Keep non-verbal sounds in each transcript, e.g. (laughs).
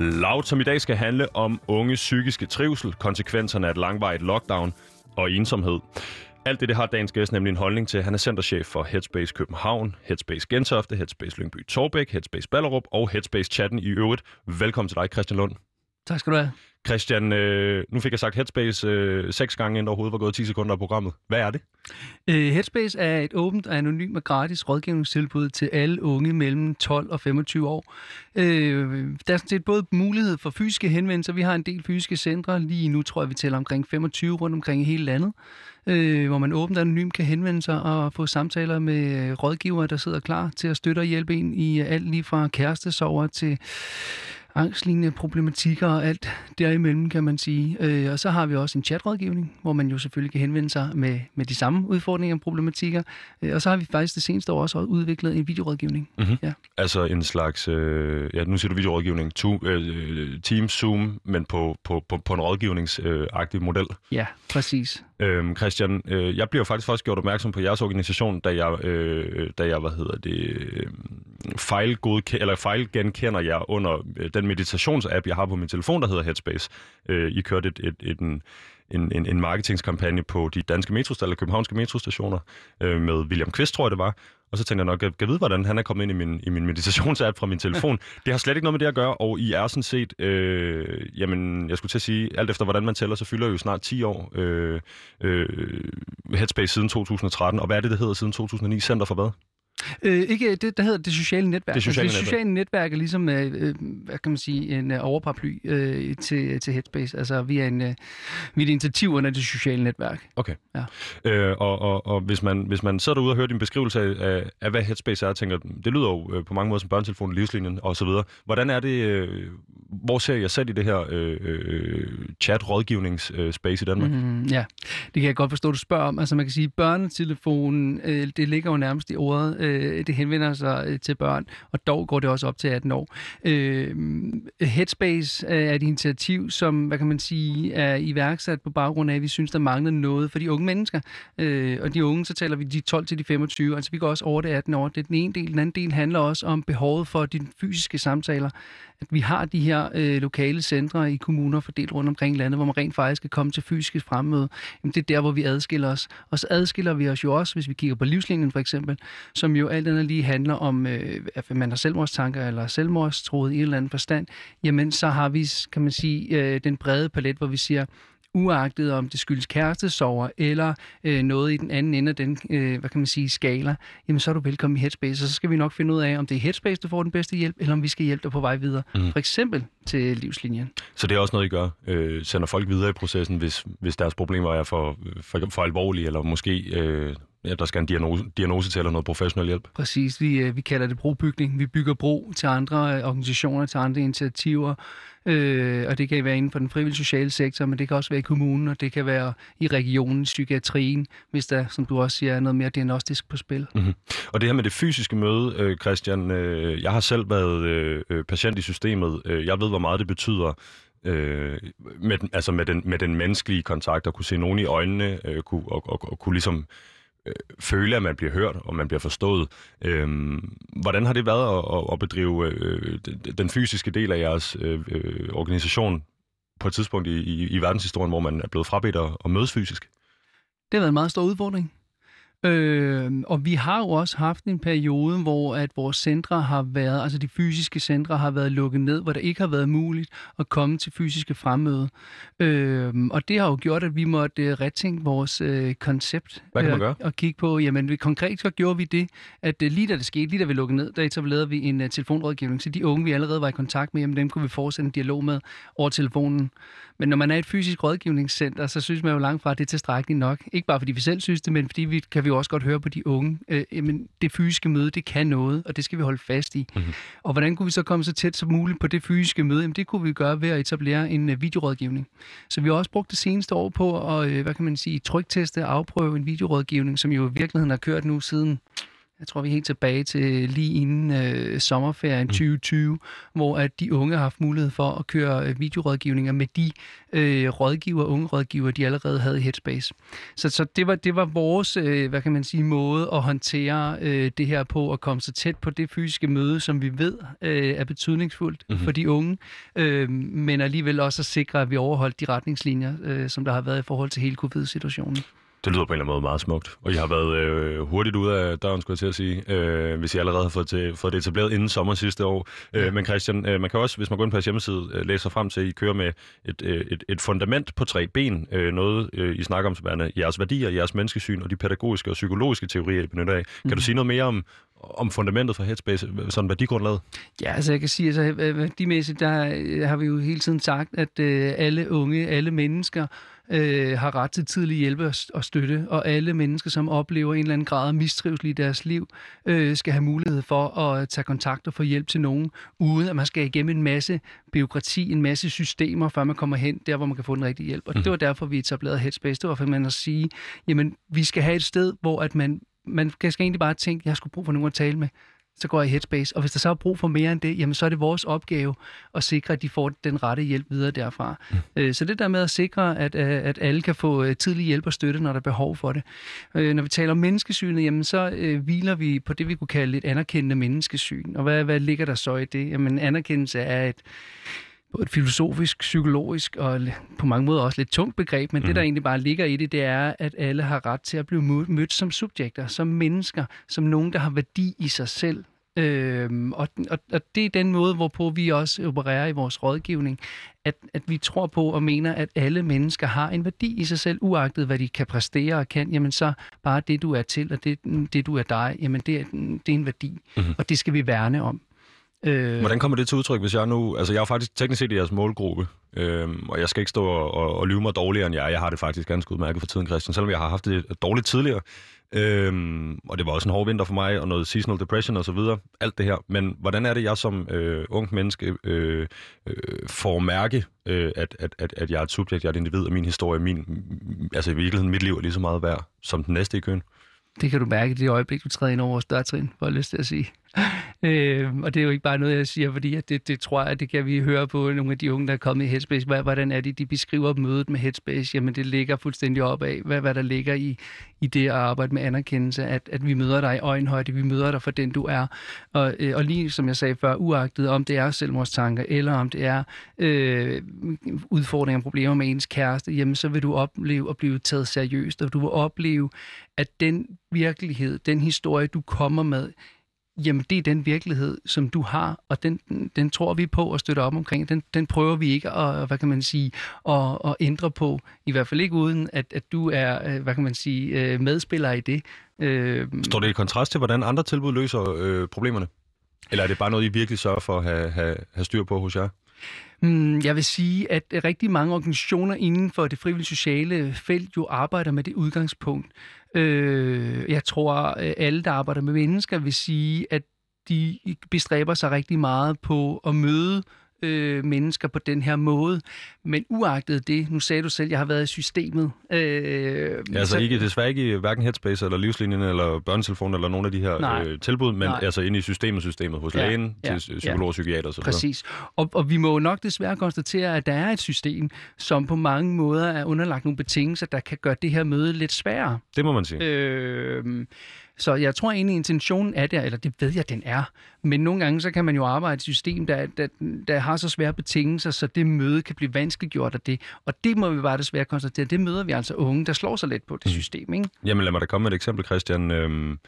Loud, som i dag skal handle om unge psykiske trivsel, konsekvenserne af et langvarigt lockdown og ensomhed. Alt det, det har dagens gæst nemlig en holdning til. Han er centerchef for Headspace København, Headspace Gentofte, Headspace Lyngby Torbæk, Headspace Ballerup og Headspace Chatten i øvrigt. Velkommen til dig, Christian Lund. Tak skal du have. Christian, øh, nu fik jeg sagt Headspace øh, seks gange, inden overhovedet var gået 10 sekunder af programmet. Hvad er det? Uh, Headspace er et åbent, anonymt og gratis rådgivningstilbud til alle unge mellem 12 og 25 år. Uh, der er sådan set både mulighed for fysiske henvendelser. Vi har en del fysiske centre. Lige nu tror jeg, vi tæller omkring 25 rundt omkring i hele landet, uh, hvor man åbent og anonymt kan henvende sig og få samtaler med rådgivere, der sidder klar til at støtte og hjælpe en i alt lige fra kærestesover til angstlignende problematikker og alt derimellem, kan man sige. Øh, og så har vi også en chatrådgivning, hvor man jo selvfølgelig kan henvende sig med, med de samme udfordringer og problematikker. Øh, og så har vi faktisk det seneste år også udviklet en videorådgivning. Mm-hmm. Ja. Altså en slags, øh, ja nu siger du videorådgivning, to, øh, Teams, Zoom, men på, på, på, på en rådgivningsagtig øh, model. Ja, præcis. Øhm, Christian, øh, jeg bliver faktisk først gjort opmærksom på jeres organisation, da jeg, øh, da jeg hvad hedder det, øh, fejlgodke- eller fejlgenkender jer under øh, den meditationsapp, jeg har på min telefon, der hedder Headspace. Øh, I kørte et, et, et, en, en, en, en marketingskampagne på de danske metrostationer, københavnske metrostationer, øh, med William Kvist, tror jeg det var. Og så tænkte jeg nok, jeg vide, hvordan han er kommet ind i min, i min meditationsapp fra min telefon. (laughs) det har slet ikke noget med det at gøre, og I er sådan set, øh, jamen, jeg skulle til at sige, alt efter hvordan man tæller, så fylder I jo snart 10 år øh, øh, Headspace siden 2013. Og hvad er det, det hedder siden 2009? Center for hvad? Øh, ikke det, der hedder det sociale netværk. Det sociale, altså, det sociale netværk er ligesom, øh, hvad kan man sige, en øh, overparaply øh, til, til Headspace. Altså, vi er, en, øh, vi er et initiativ under det sociale netværk. Okay. Ja. Øh, og, og, og hvis, man, hvis man sidder derude og hører din beskrivelse af, af, hvad Headspace er, og tænker, det lyder jo øh, på mange måder som børnetelefonen, livslinjen og så videre. Hvordan er det, øh, hvor ser jeg selv i det her øh, øh, chat-rådgivningsspace i Danmark? Mm, ja, det kan jeg godt forstå, du spørger om. Altså man kan sige, børnetelefonen, øh, det ligger jo nærmest i ordet, øh, Øh, det henvender sig øh, til børn, og dog går det også op til 18 år. Øh, Headspace er et initiativ, som, hvad kan man sige, er iværksat på baggrund af, at vi synes, der mangler noget for de unge mennesker. Øh, og de unge, så taler vi de 12 til de 25, altså vi går også over det 18 år. Det er den ene del. Den anden del handler også om behovet for de fysiske samtaler at vi har de her øh, lokale centre i kommuner fordelt rundt omkring landet, hvor man rent faktisk kan komme til fysisk fremmøde. Jamen, det er der, hvor vi adskiller os. Og så adskiller vi os jo også, hvis vi kigger på livslinjen for eksempel, som jo alt andet lige handler om, øh, at man har selvmordstanker eller selvmordstroet i en eller anden forstand. Jamen, så har vi, kan man sige, øh, den brede palet, hvor vi siger, uagtet om det skyldes kærestesover eller øh, noget i den anden ende af den, øh, hvad kan man sige, skala, jamen så er du velkommen i Headspace, og så skal vi nok finde ud af, om det er Headspace, der får den bedste hjælp, eller om vi skal hjælpe dig på vej videre. Mm. For eksempel til livslinjen. Så det er også noget, I gør? Øh, sender folk videre i processen, hvis, hvis deres problemer er for, for, for alvorlige, eller måske øh, ja, der skal en diagnose, diagnose til eller noget professionel hjælp? Præcis. Vi, øh, vi kalder det brobygning. Vi bygger bro til andre øh, organisationer, til andre initiativer, øh, og det kan være inden for den frivillige sociale sektor, men det kan også være i kommunen, og det kan være i regionen, psykiatrien, hvis der, som du også siger, er noget mere diagnostisk på spil. Mm-hmm. Og det her med det fysiske møde, øh, Christian, øh, jeg har selv været øh, patient i systemet. Jeg ved, hvor meget det betyder øh, med, altså med, den, med den menneskelige kontakt, at kunne se nogen i øjnene, øh, kunne, og, og, og kunne ligesom øh, føle, at man bliver hørt, og man bliver forstået. Øhm, hvordan har det været at, at, at bedrive øh, den fysiske del af jeres øh, øh, organisation på et tidspunkt i, i, i verdenshistorien, hvor man er blevet frabedt at, at mødes fysisk? Det har været en meget stor udfordring. Øh, og vi har jo også haft en periode, hvor at vores centre har været, altså de fysiske centre har været lukket ned, hvor det ikke har været muligt at komme til fysiske fremmøde. Øh, og det har jo gjort, at vi måtte øh, retænke vores øh, koncept. Hvad kan man gøre? Og kigge på, jamen vi, konkret så gjorde vi det, at øh, lige da det skete, lige da vi lukkede ned, der etablerede vi en uh, telefonrådgivning. Så de unge, vi allerede var i kontakt med, jamen, dem kunne vi fortsætte en dialog med over telefonen. Men når man er et fysisk rådgivningscenter, så synes man jo langt fra, at det er tilstrækkeligt nok. Ikke bare fordi vi selv synes det, men fordi vi kan vi vi også godt høre på de unge, øh, jamen, det fysiske møde, det kan noget, og det skal vi holde fast i. Mm-hmm. Og hvordan kunne vi så komme så tæt som muligt på det fysiske møde? Jamen, det kunne vi gøre ved at etablere en øh, videorådgivning. Så vi har også brugt det seneste år på at, øh, hvad kan man sige, trygteste afprøve en videorådgivning, som jo i virkeligheden har kørt nu siden jeg tror, vi er helt tilbage til lige inden øh, sommerferien 2020, mm. hvor at de unge har haft mulighed for at køre øh, videorådgivninger med de øh, rådgiver, unge rådgiver, de allerede havde i Headspace. Så, så det, var, det var vores, øh, hvad kan man sige, måde at håndtere øh, det her på, at komme så tæt på det fysiske møde, som vi ved øh, er betydningsfuldt mm-hmm. for de unge, øh, men alligevel også at sikre, at vi overholdt de retningslinjer, øh, som der har været i forhold til hele covid-situationen. Det lyder på en eller anden måde meget smukt. Og I har været øh, hurtigt ud af døren, skulle jeg til at sige, øh, hvis I allerede har fået, til, fået det etableret inden sommer sidste år. Øh, ja. Men Christian, øh, man kan også, hvis man går ind på jeres hjemmeside, øh, læse sig frem til, at I kører med et, øh, et, et fundament på tre ben. Øh, noget, øh, I snakker om som værende jeres værdier, jeres menneskesyn og de pædagogiske og psykologiske teorier, I benytter af. Kan mm. du mhm. sige noget mere om, om fundamentet for Headspace, sådan værdigrundlaget? Ja, altså jeg kan sige, altså værdimæssigt, der har vi jo hele tiden sagt, at øh, alle unge, alle mennesker øh, har ret til tidlig hjælp og støtte, og alle mennesker, som oplever en eller anden grad af mistrivsel i deres liv, øh, skal have mulighed for at tage kontakt og få hjælp til nogen, uden at man skal igennem en masse byråkrati, en masse systemer, før man kommer hen der, hvor man kan få den rigtige hjælp. Og mm. det var derfor, vi etablerede Headspace. Det var for man at sige, jamen, vi skal have et sted, hvor at man man skal egentlig bare tænke, jeg skulle brug for nogen at tale med så går jeg i Headspace. Og hvis der så er brug for mere end det, jamen så er det vores opgave at sikre, at de får den rette hjælp videre derfra. Mm. Øh, så det der med at sikre, at, øh, at alle kan få øh, tidlig hjælp og støtte, når der er behov for det. Når vi taler om menneskesynet, jamen så hviler vi på det, vi kunne kalde et anerkendende menneskesyn. Og hvad, hvad ligger der så i det? Jamen anerkendelse er et både et filosofisk, psykologisk og på mange måder også lidt tungt begreb, men mm. det, der mhm. egentlig bare ligger i det, det er, at alle har ret til at blive mødt som subjekter, som mennesker, som nogen, der har værdi i sig selv. Øhm, og, og, og det er den måde, hvorpå vi også opererer i vores rådgivning, at, at vi tror på og mener, at alle mennesker har en værdi i sig selv, uagtet hvad de kan præstere og kan, jamen så bare det, du er til, og det, det du er dig, jamen det er, det er en værdi, mm-hmm. og det skal vi værne om. Øh... Hvordan kommer det til udtryk, hvis jeg nu... Altså, jeg er faktisk teknisk set i jeres målgruppe, øhm, og jeg skal ikke stå og, og, og lyve mig dårligere end jeg. Jeg har det faktisk ganske udmærket for tiden, Christian, selvom jeg har haft det dårligt tidligere. Øhm, og det var også en hård vinter for mig, og noget seasonal depression og så videre. Alt det her. Men hvordan er det, jeg som øh, ung menneske øh, øh, får mærke, øh, at, at, at, at jeg er et subjekt, jeg er et individ, og min historie, min, altså i virkeligheden mit liv er lige så meget værd som den næste i køen? Det kan du mærke i det øjeblik, du træder ind over vores dørtrin, får jeg lyst til at sige. (laughs) øh, og det er jo ikke bare noget, jeg siger, fordi at det, det tror jeg, det kan vi høre på nogle af de unge, der er kommet i Headspace. Hvordan er det, de beskriver mødet med Headspace? Jamen, det ligger fuldstændig op af, hvad, hvad der ligger i, i det at arbejde med anerkendelse, at, at vi møder dig i øjenhøjde, vi møder dig for den, du er. Og, øh, og lige som jeg sagde før, uagtet om det er selvmordstanker, eller om det er øh, udfordringer og problemer med ens kæreste, jamen så vil du opleve at blive taget seriøst, og du vil opleve, at den virkelighed, den historie, du kommer med, jamen det er den virkelighed, som du har, og den, den tror vi på og støtter op omkring. Den, den prøver vi ikke at, hvad kan man sige, at, at ændre på, i hvert fald ikke uden, at, at du er, øh, hvad kan man sige, øh, medspiller i det. Øh, Står det i kontrast til, hvordan andre tilbud løser øh, problemerne? Eller er det bare noget, I virkelig sørger for at have, have, have styr på hos jer? Hmm, jeg vil sige, at rigtig mange organisationer inden for det frivillige sociale felt jo arbejder med det udgangspunkt. Øh, jeg tror, øh, alle, der arbejder med mennesker, vil sige, at de bestræber sig rigtig meget på at møde øh, mennesker på den her måde. Men uagtet det, nu sagde du selv, at jeg har været i systemet. Øh, ja, altså så, ikke, desværre ikke i hverken Headspace eller Livslinjen eller børnetelefonen eller nogle af de her øh, tilbud, men nej. altså inde i systemet, systemet hos ja, lægen, ja, til psykolog og psykiater osv. Præcis. Og, og vi må jo nok desværre konstatere, at der er et system, som på mange måder er underlagt nogle betingelser, der kan gøre det her møde lidt sværere. Det må man sige. Øh, så jeg tror egentlig, intentionen er der, eller det ved jeg, den er. Men nogle gange, så kan man jo arbejde i et system, der, der, der har så svære betingelser, så det møde kan blive vanskeliggjort af det. Og det må vi bare desværre konstatere. Det møder vi altså unge, der slår sig lidt på det mm. system. Ikke? Jamen lad mig da komme med et eksempel, Christian. Øhm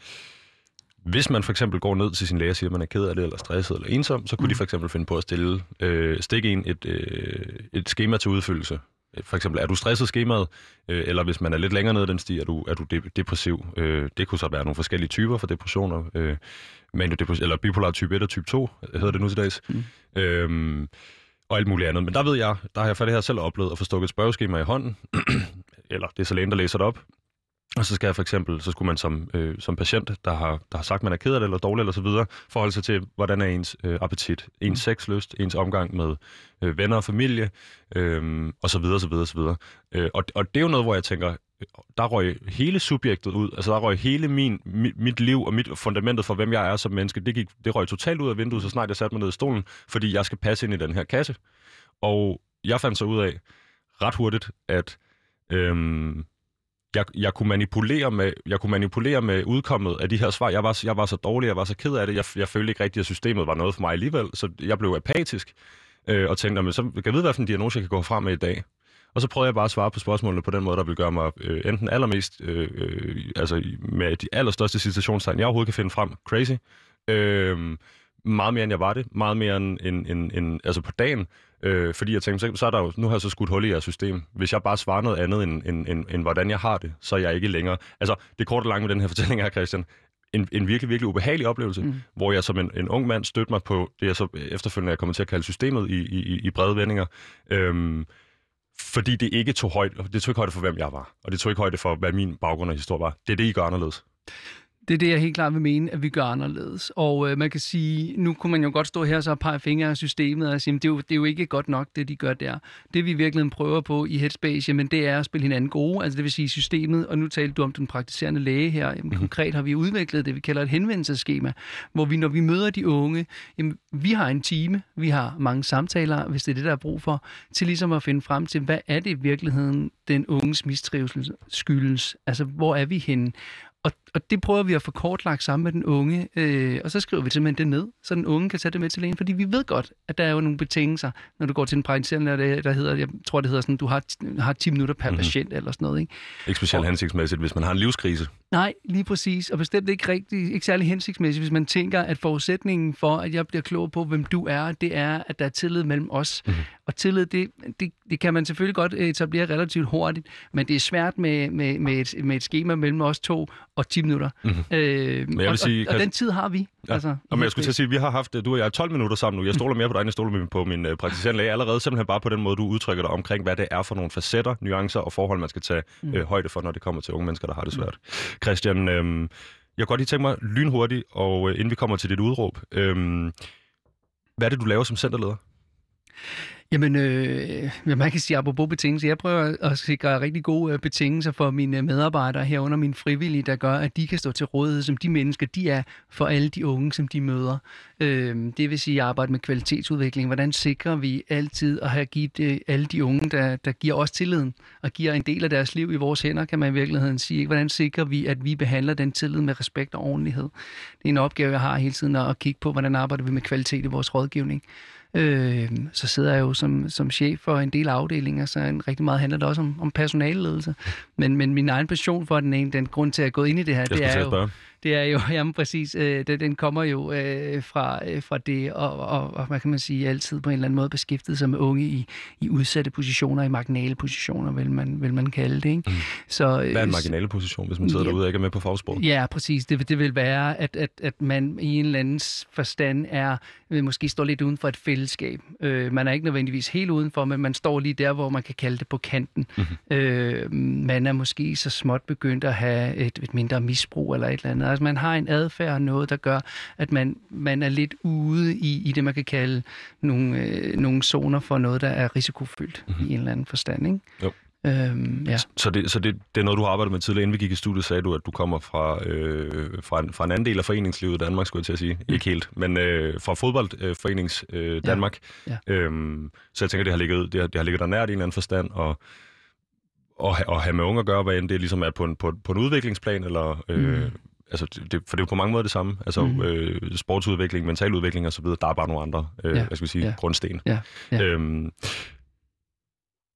hvis man for eksempel går ned til sin læge og siger, at man er ked af det, eller stresset, eller ensom, så kunne mm. de for eksempel finde på at stille, øh, stikke en et, øh, et schema til udfyldelse for eksempel, er du stresset skemaet, øh, eller hvis man er lidt længere nede den sti, er du, er du de- depressiv. Øh, det kunne så være nogle forskellige typer for depressioner, øh, eller bipolar type 1 og type 2, hedder det nu til dags. Mm. Øh, og alt muligt andet. Men der ved jeg, der har jeg for det her selv oplevet at få stukket et spørgeskema i hånden, (clears throat) eller det er så lægen, der læser det op, Og så skal jeg for eksempel, så skulle man som, øh, som patient, der har, der har sagt, at man er ked af det, eller dårlig, eller så videre, forholde sig til, hvordan er ens øh, appetit, ens mm. sexlyst, ens omgang med øh, venner og familie, øh, og så videre, så videre, så videre. Øh, og, og det er jo noget, hvor jeg tænker, der røg hele subjektet ud, altså der røg hele min, mit, mit liv og mit fundamentet for, hvem jeg er som menneske, det, gik, det røg totalt ud af vinduet, så snart jeg satte mig ned i stolen, fordi jeg skal passe ind i den her kasse. Og jeg fandt så ud af ret hurtigt, at øhm, jeg, jeg, kunne manipulere med, jeg kunne manipulere med udkommet af de her svar. Jeg var, jeg var så dårlig, jeg var så ked af det. Jeg, jeg følte ikke rigtigt, at systemet var noget for mig alligevel, så jeg blev apatisk øh, og tænkte, men så kan jeg vide, hvilken diagnose jeg kan gå frem med i dag. Og så prøvede jeg bare at svare på spørgsmålene på den måde, der vil gøre mig øh, enten allermest, øh, øh, altså med de allerstørste citationstegn, jeg overhovedet kan finde frem, crazy. Øh, meget mere, end jeg var det. Meget mere end, end, end, end altså på dagen. Øh, fordi jeg tænkte, så, så er der jo, nu har jeg så skudt hul i jeres system. Hvis jeg bare svarer noget andet, end, end, end, end hvordan jeg har det, så er jeg ikke længere. Altså, det korte og lange med den her (laughs) fortælling her, Christian, en, en virkelig, virkelig ubehagelig oplevelse, mm. hvor jeg som en, en ung mand stødte mig på det, jeg så efterfølgende er kommet til at kalde systemet i, i, i brede vendinger. Øhm, fordi det ikke tog højde, det tog ikke højde for, hvem jeg var, og det tog ikke højde for, hvad min baggrund og historie var. Det er det, I gør anderledes. Det er det, jeg helt klart vil mene, at vi gør anderledes. Og øh, man kan sige, nu kunne man jo godt stå her så og pege fingre af systemet og sige, det er, jo, det er jo ikke godt nok, det de gør der. Det vi virkelig prøver på i Headspace, jamen det er at spille hinanden gode, altså det vil sige systemet, og nu talte du om den praktiserende læge her, jamen, mm-hmm. konkret har vi udviklet det, vi kalder et henvendelseskema, hvor vi, når vi møder de unge, jamen vi har en time, vi har mange samtaler, hvis det er det, der er brug for, til ligesom at finde frem til, hvad er det i virkeligheden, den unges mistrivsel skyldes? Altså, hvor er vi henne? Og, og det prøver vi at få kortlagt sammen med den unge, øh, og så skriver vi simpelthen det ned, så den unge kan tage det med til lægen, fordi vi ved godt, at der er jo nogle betingelser, når du går til en praktiserende, der, der hedder, jeg tror det hedder sådan, du har, har 10 minutter per mm-hmm. patient eller sådan noget. Ikke, ikke specielt hensigtsmæssigt, hvis man har en livskrise. Nej, lige præcis, og bestemt ikke rigtig, ikke særlig hensigtsmæssigt, hvis man tænker, at forudsætningen for, at jeg bliver klog på, hvem du er, det er, at der er tillid mellem os. Mm-hmm. Og tillid, det, det, det kan man selvfølgelig godt etablere relativt hurtigt, men det er svært med, med, med, et, med et schema mellem os to og 10 minutter. Mm-hmm. Øh, men jeg vil og, sige, og, og den tid har vi. Ja. Altså, og men jeg skulle til at sige, at vi har haft, du og jeg, 12 minutter sammen nu. Jeg stoler mere på dig, end jeg stoler på min uh, praktiserende læge. Allerede simpelthen bare på den måde, du udtrykker dig omkring, hvad det er for nogle facetter, nuancer og forhold, man skal tage mm. uh, højde for, når det kommer til unge mennesker, der har det svært. Mm. Christian, øh, jeg kan godt lige tænke mig lynhurtigt, og uh, inden vi kommer til dit udråb, øh, hvad er det, du laver som centerleder? Jamen, øh, man kan sige apropos betingelser. Jeg prøver at sikre rigtig gode øh, betingelser for mine øh, medarbejdere herunder mine frivillige, der gør, at de kan stå til rådighed som de mennesker, de er for alle de unge, som de møder. Øh, det vil sige at arbejde med kvalitetsudvikling. Hvordan sikrer vi altid at have givet øh, alle de unge, der, der giver os tilliden og giver en del af deres liv i vores hænder, kan man i virkeligheden sige. Hvordan sikrer vi, at vi behandler den tillid med respekt og ordentlighed? Det er en opgave, jeg har hele tiden at kigge på, hvordan arbejder vi med kvalitet i vores rådgivning. Øh, så sidder jeg jo som, som chef for en del afdelinger, så en rigtig meget handler det også om, om personalledelse. Men, men min egen passion for den ene, den grund til at gå ind i det her, det er jo, det er jo, (laughs) jamen præcis, øh, det, den kommer jo øh, fra, øh, fra det, og, og, og hvad kan man sige, altid på en eller anden måde beskæftiget sig med unge i, i udsatte positioner, i marginale positioner, vil man, vil man kalde det. Ikke? Mm. Så, øh, hvad er en marginale position, hvis man sidder ja, derude og ikke er med på fagsproget? Ja, præcis. Det, det vil være, at, at, at man i en eller anden forstand er, vil måske står lidt uden for et fællesskab. Øh, man er ikke nødvendigvis helt udenfor, men man står lige der, hvor man kan kalde det på kanten. Mm-hmm. Øh, man er måske så småt begyndt at have et, et mindre misbrug eller et eller andet Altså man har en adfærd, noget, der gør, at man, man er lidt ude i, i det, man kan kalde nogle, øh, nogle zoner for noget, der er risikofyldt mm-hmm. i en eller anden forstand. Ikke? Jo. Øhm, ja. Så, det, så det, det er noget, du har arbejdet med tidligere. Inden vi gik i studiet, sagde du, at du kommer fra, øh, fra, en, fra en anden del af foreningslivet i Danmark, skulle jeg til at sige. Mm. Ikke helt, men øh, fra fodboldforenings øh, øh, Danmark. Ja. Ja. Øhm, så jeg tænker, det har, ligget, det, har, det har ligget der nært i en eller anden forstand, og og, og have med unge at gøre, hvad end det ligesom er på en, på, på en udviklingsplan, eller øh, mm altså, det, for det er jo på mange måder det samme. Altså mm. øh, sportsudvikling, mentaludvikling osv., der er bare nogle andre, øh, ja. jeg skal sige, ja. grundsten. Ja. Ja. Øhm,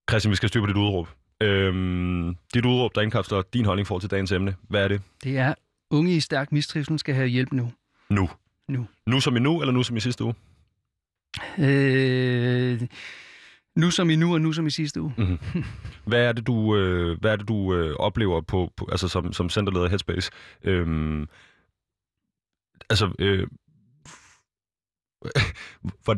Christian, vi skal styre på dit udråb. Øhm, dit udråb, der indkapsler din holdning for til dagens emne. Hvad er det? Det er, unge i stærk mistrivsel skal have hjælp nu. Nu? Nu. Nu som i nu, eller nu som i sidste uge? Øh, nu som i nu, og nu som i sidste uge. Mm-hmm. Hvad er det, du, øh, hvad er det, du øh, oplever på, på, altså som, som centerleder Headspace? Øhm, altså, øh, hvor,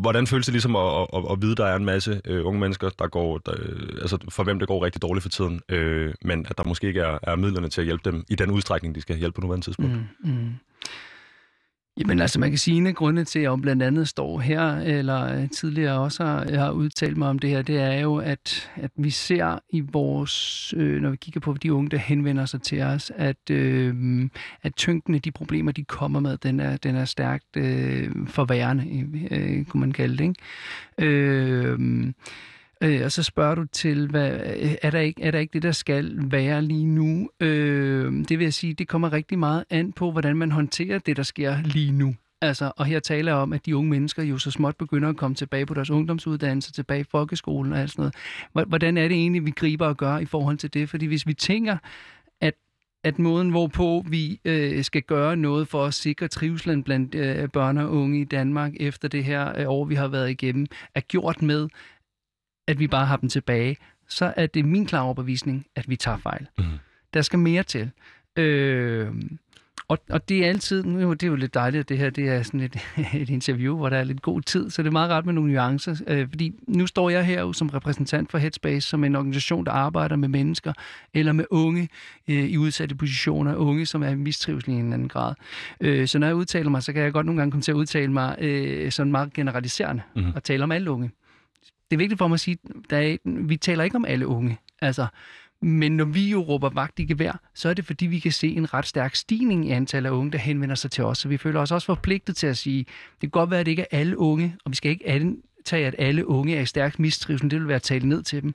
hvordan føles det ligesom at, at, at, at vide, at der er en masse øh, unge mennesker, der går, der, øh, altså for hvem det går rigtig dårligt for tiden, øh, men at der måske ikke er, er midlerne til at hjælpe dem i den udstrækning, de skal hjælpe på nuværende tidspunkt? Mm, mm. Jamen altså, man kan sige, en af grundene til, at jeg blandt andet står her, eller øh, tidligere også har, jeg har udtalt mig om det her, det er jo, at, at vi ser i vores, øh, når vi kigger på de unge, der henvender sig til os, at, øh, at tyngden af de problemer, de kommer med, den er, den er stærkt øh, forværende, øh, kunne man kalde det. Ikke? Øh, Øh, og så spørger du til, hvad, er, der ikke, er der ikke det, der skal være lige nu? Øh, det vil jeg sige, det kommer rigtig meget an på, hvordan man håndterer det, der sker lige nu. Altså, og her taler jeg om, at de unge mennesker jo så småt begynder at komme tilbage på deres ungdomsuddannelse, tilbage i folkeskolen og alt sådan noget. Hvordan er det egentlig, vi griber og gør i forhold til det? Fordi hvis vi tænker, at at måden, hvorpå vi øh, skal gøre noget for at sikre trivselen blandt øh, børn og unge i Danmark efter det her øh, år, vi har været igennem, er gjort med, at vi bare har dem tilbage, så er det min klare overbevisning, at vi tager fejl. Mm. Der skal mere til. Øh, og, og det er altid, nu det er jo lidt dejligt, at det her det er sådan et, (laughs) et interview, hvor der er lidt god tid, så det er meget ret med nogle nuancer, øh, fordi nu står jeg her jo som repræsentant for Headspace, som en organisation, der arbejder med mennesker, eller med unge øh, i udsatte positioner, unge, som er i mistrivsel i en anden grad. Øh, så når jeg udtaler mig, så kan jeg godt nogle gange komme til at udtale mig øh, sådan meget generaliserende, mm. og tale om alle unge det er vigtigt for mig at sige, at vi taler ikke om alle unge. Altså, men når vi jo råber vagt i gevær, så er det fordi, vi kan se en ret stærk stigning i antallet af unge, der henvender sig til os. Så vi føler os også forpligtet til at sige, det kan godt være, at det ikke er alle unge, og vi skal ikke antage, at alle unge er i stærk mistrivsel. Det vil være at tale ned til dem.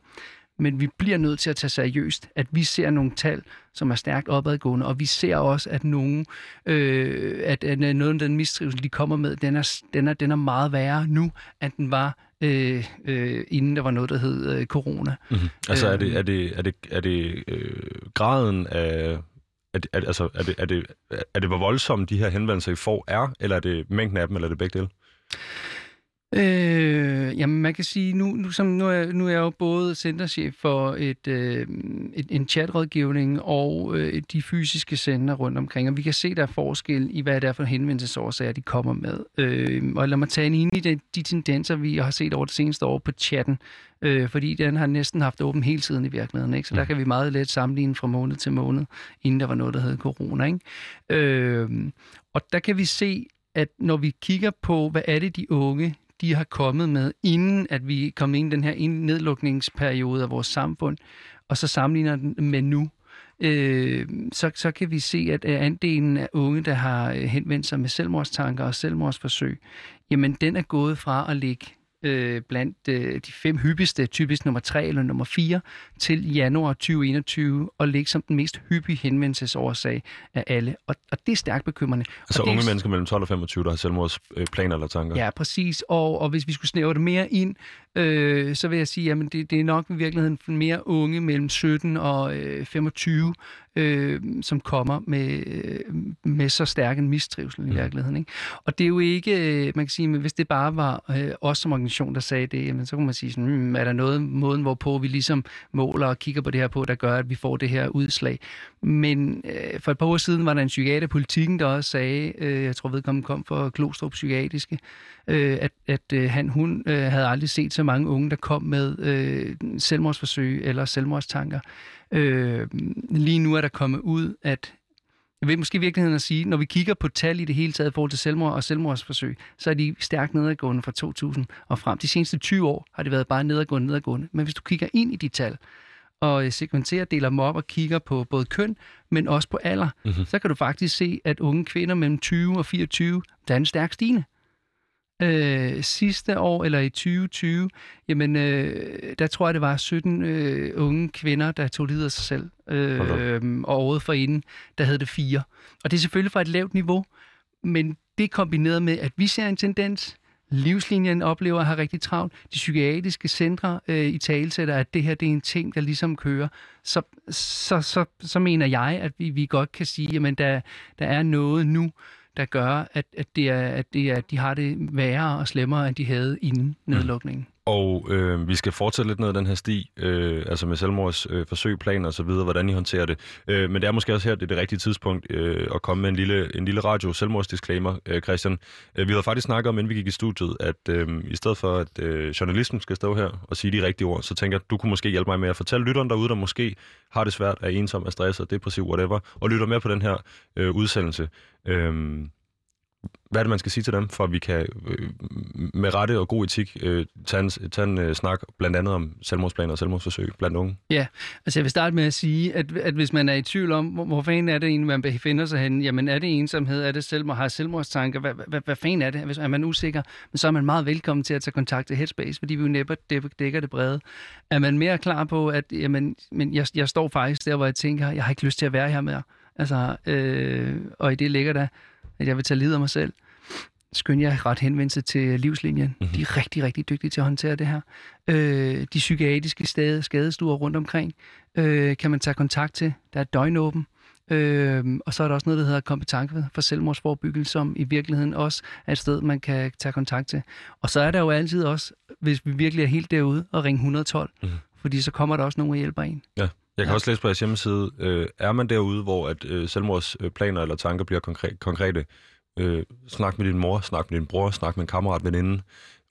Men vi bliver nødt til at tage seriøst, at vi ser nogle tal, som er stærkt opadgående, og vi ser også, at nogen, øh, at, at noget af den mistrivsel, de kommer med, den er, den er, den er meget værre nu, end den var øh, øh, inden der var noget, der hed øh, corona. Mm-hmm. Altså er det, er det, er det, er det øh, graden af... Er det, er, altså, er, det, er, det, er det, hvor voldsomme de her henvendelser, I får, er, eller er det mængden af dem, eller er det begge dele? Jamen, man kan sige, nu, nu, som, nu, er, nu er jeg jo både centerchef for et, øh, et, en chatrådgivning og øh, de fysiske center rundt omkring, og vi kan se, der er forskel i, hvad det er for henvendelsesårsager, de kommer med. Øh, og lad mig tage en i de, de tendenser, vi har set over det seneste år på chatten, øh, fordi den har næsten haft åben hele tiden i virkeligheden, ikke? så der mm. kan vi meget let sammenligne fra måned til måned, inden der var noget, der hed corona. Ikke? Øh, og der kan vi se, at når vi kigger på, hvad er det, de unge de har kommet med, inden at vi kom ind i den her nedlukningsperiode af vores samfund, og så sammenligner den med nu, øh, så, så kan vi se, at andelen af unge, der har øh, henvendt sig med selvmordstanker og selvmordsforsøg, jamen den er gået fra at ligge øh, blandt øh, de fem hyppigste, typisk nummer 3 eller nummer 4, til januar 2021 og ligge som den mest hyppige henvendelsesårsag af alle. Og, og det er stærkt bekymrende. Altså og unge det, mennesker mellem 12 og 25, der har selvmordsplaner eller tanker? Ja, præcis. Og, og hvis vi skulle snævre det mere ind, øh, så vil jeg sige, at det, det er nok i virkeligheden mere unge mellem 17 og øh, 25, øh, som kommer med, øh, med så stærk en mistrivsel i mm. virkeligheden. Ikke? Og det er jo ikke, øh, man kan sige, hvis det bare var øh, os som organisation, der sagde det, jamen, så kunne man sige, sådan, hmm, er der noget måden, hvorpå vi ligesom måler og kigger på det her på, der gør, at vi får det her udslag. Men øh, for et par år siden var der en psykiater politikken, der også sagde, øh, jeg tror vedkommende kom fra Klostrup Psykiatriske, øh, at, at øh, han, hun øh, havde aldrig set så mange unge, der kom med øh, selvmordsforsøg eller selvmordstanker. Øh, lige nu er der kommet ud, at jeg vil måske i virkeligheden at sige, når vi kigger på tal i det hele taget i forhold til selvmord og selvmordsforsøg, så er de stærkt nedadgående fra 2000 og frem. De seneste 20 år har det været bare nedadgående, nedadgående. Men hvis du kigger ind i de tal, og segmenterer, deler dem op og kigger på både køn, men også på alder, mm-hmm. så kan du faktisk se, at unge kvinder mellem 20 og 24, der er en stærk stigende øh, sidste år, eller i 2020, jamen, øh, der tror jeg, det var 17 øh, unge kvinder, der tog livet af sig selv. Øh, og året forinden, der havde det fire. Og det er selvfølgelig fra et lavt niveau, men det kombineret med, at vi ser en tendens, livslinjen oplever at have rigtig travlt, de psykiatriske centre øh, i talesætter, at det her det er en ting, der ligesom kører, så, så, så, så mener jeg, at vi, vi godt kan sige, at der, der er noget nu, der gør, at, at, det er, at, det er, at de har det værre og slemmere, end de havde inden mm. nedlukningen. Og øh, vi skal fortsætte lidt ned ad den her sti, øh, altså med selvmords øh, forsøg, planer og så videre, hvordan I håndterer det. Øh, men det er måske også her, det er det rigtige tidspunkt øh, at komme med en lille, en lille radio selvmordsdisclaimer, øh, Christian. Øh, vi havde faktisk snakket om, inden vi gik i studiet, at øh, i stedet for, at øh, journalisten skal stå her og sige de rigtige ord, så tænker jeg, at du kunne måske hjælpe mig med at fortælle lytteren derude, der måske har det svært, er ensom, er stresset, depressiv, whatever, og lytter med på den her øh, udsendelse. Øh, hvad er det, man skal sige til dem, for at vi kan øh, med rette og god etik øh, tage en, tage en øh, snak blandt andet om selvmordsplaner og selvmordsforsøg blandt unge? Ja, altså jeg vil starte med at sige, at, at hvis man er i tvivl om, hvor, hvor fanden er det egentlig, man befinder sig henne, jamen er det ensomhed, er det selvmord, har selvmordstanker, hvad, hvad, hvad fanden er det? Hvis er man usikker, så er man meget velkommen til at tage kontakt til Headspace, fordi vi jo næppe dækker det brede. Er man mere klar på, at jamen, men jeg, jeg står faktisk der, hvor jeg tænker, jeg har ikke lyst til at være her mere. Altså, øh, og i det ligger der, at jeg vil tage lid af mig selv, skynd jeg ret henvendelse til livslinjen. Mm-hmm. De er rigtig, rigtig dygtige til at håndtere det her. Øh, de psykiatriske stade, skadestuer rundt omkring øh, kan man tage kontakt til. Der er døgnåben. Øh, og så er der også noget, der hedder kompetence for selvmordsforebyggelse, som i virkeligheden også er et sted, man kan tage kontakt til. Og så er der jo altid også, hvis vi virkelig er helt derude, at ringe 112. Mm. Fordi så kommer der også nogen og hjælper en. Ja. Jeg kan ja. også læse på jeres hjemmeside, øh, er man derude, hvor at øh, selvmordsplaner eller tanker bliver konkre- konkrete, øh, snak med din mor, snak med din bror, snak med en kammerat, veninde,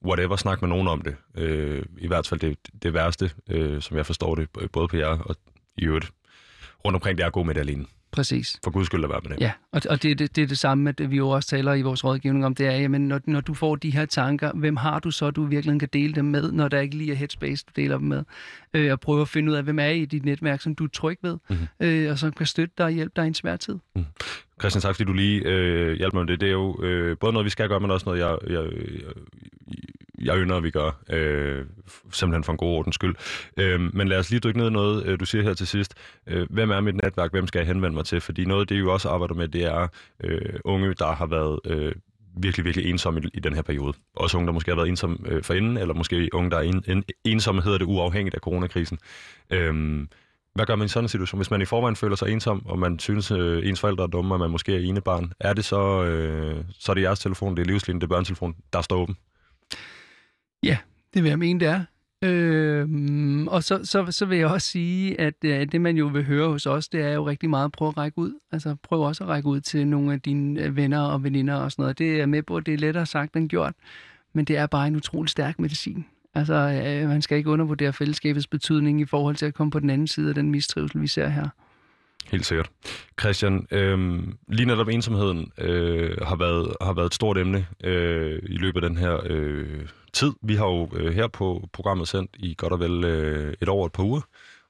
whatever, snak med nogen om det. Øh, I hvert fald det, det værste, øh, som jeg forstår det, både på jer og i øvrigt rundt omkring, det er gå med det alene. Præcis. For guds skyld at være med det. Ja, og, og det, det, det er det samme, at vi jo også taler i vores rådgivning om, det er, jamen, når, når du får de her tanker, hvem har du så, du virkelig kan dele dem med, når der ikke lige er headspace, du deler dem med, øh, og prøve at finde ud af, hvem er i dit netværk, som du er tryg ved, mm-hmm. øh, og som kan støtte dig og hjælpe dig i en svær tid. Mm. Christian, tak fordi du lige øh, hjælper mig med det. Det er jo øh, både noget, vi skal gøre, men også noget, jeg, jeg, jeg, jeg ynder, at vi gør. Øh, simpelthen for en god ordens skyld. Øh, men lad os lige dykke ned i noget, øh, du siger her til sidst. Øh, hvem er mit netværk? Hvem skal jeg henvende mig til? Fordi noget, det vi jo også arbejder med, det er øh, unge, der har været... Øh, virkelig, virkelig ensomme i, i den her periode. Også unge, der måske har været ensomme øh, forinden, eller måske unge, der er en, en, ensomme, hedder det uafhængigt af coronakrisen. Øh, hvad gør man i sådan en situation? Hvis man i forvejen føler sig ensom, og man synes, øh, ens forældre er dumme, og man måske er ene barn, er det så, øh, så er det jeres telefon, det er livslinjen, det er børnetelefonen, der står åben? Ja, det vil jeg mene, det er. Øh, og så, så, så vil jeg også sige, at øh, det man jo vil høre hos os, det er jo rigtig meget at prøve at række ud. Altså prøv også at række ud til nogle af dine øh, venner og veninder og sådan noget. Det er med på, det er lettere sagt end gjort, men det er bare en utrolig stærk medicin. Altså, øh, man skal ikke undervurdere fællesskabets betydning i forhold til at komme på den anden side af den mistrivsel, vi ser her. Helt sikkert. Christian, øh, lige netop ensomheden øh, har, været, har været et stort emne øh, i løbet af den her øh, tid. Vi har jo øh, her på programmet sendt i godt og vel øh, et år og et par uger.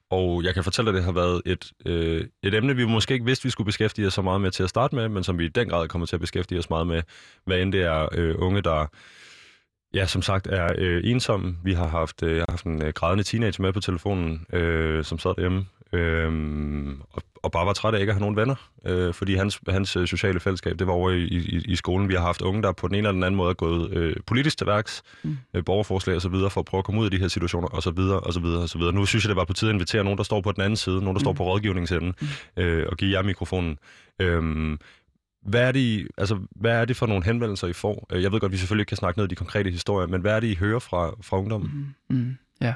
Og jeg kan fortælle, at det har været et, øh, et emne, vi måske ikke vidste, vi skulle beskæftige os så meget med til at starte med, men som vi i den grad kommer til at beskæftige os meget med, hvad end det er øh, unge, der Ja, som sagt er øh, ensomme. Vi har haft, øh, haft en øh, grædende teenager med på telefonen, øh, som sad derhjemme øh, og, og bare var træt af ikke at have nogen venner, øh, fordi hans, hans øh, sociale fællesskab, det var over i, i, i skolen. Vi har haft unge, der på den ene eller den anden måde er gået øh, politisk til værks, mm. øh, borgerforslag videre, for at prøve at komme ud af de her situationer, og så videre, og så videre, og så videre. Nu synes jeg, det var på tide at invitere nogen, der står på den anden side, nogen, der mm. står på rådgivningsenden, mm. øh, og give jer mikrofonen. Øh, hvad er, det, altså, hvad er det for nogle henvendelser, I får? Øh, jeg ved godt, vi selvfølgelig ikke kan snakke ned i de konkrete historier, men hvad er det, I hører fra, fra ungdommen? Mm, mm, ja.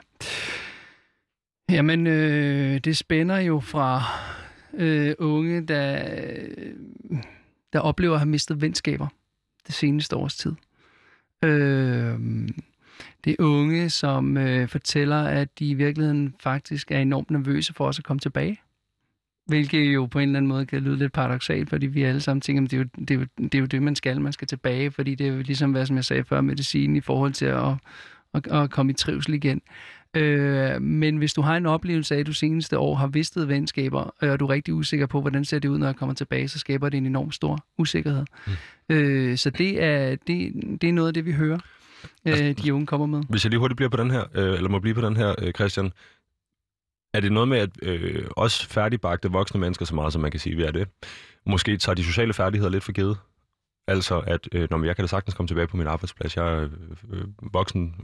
Jamen, øh, det spænder jo fra øh, unge, der, der oplever at have mistet venskaber det seneste års tid. Øh, det er unge, som øh, fortæller, at de i virkeligheden faktisk er enormt nervøse for os at komme tilbage. Hvilket jo på en eller anden måde kan lyde lidt paradoxalt, fordi vi alle sammen tænker, at det er, jo, det, er jo, det er jo det, man skal. Man skal tilbage, fordi det er jo ligesom, hvad som jeg sagde før, medicinen i forhold til at, at, at komme i trivsel igen. Øh, men hvis du har en oplevelse af, at du seneste år har vistet venskaber, og du er rigtig usikker på, hvordan ser det ud, når jeg kommer tilbage, så skaber det en enorm stor usikkerhed. Mm. Øh, så det er, det, det er noget af det, vi hører, øh, altså, de unge kommer med. Hvis jeg lige hurtigt bliver på den her, øh, eller må blive på den her, øh, Christian, er det noget med, at øh, også færdigbagte voksne mennesker, så meget som man kan sige, vi er det, måske tager de sociale færdigheder lidt for givet? Altså, at øh, når jeg kan da sagtens komme tilbage på min arbejdsplads. Jeg er øh, voksen,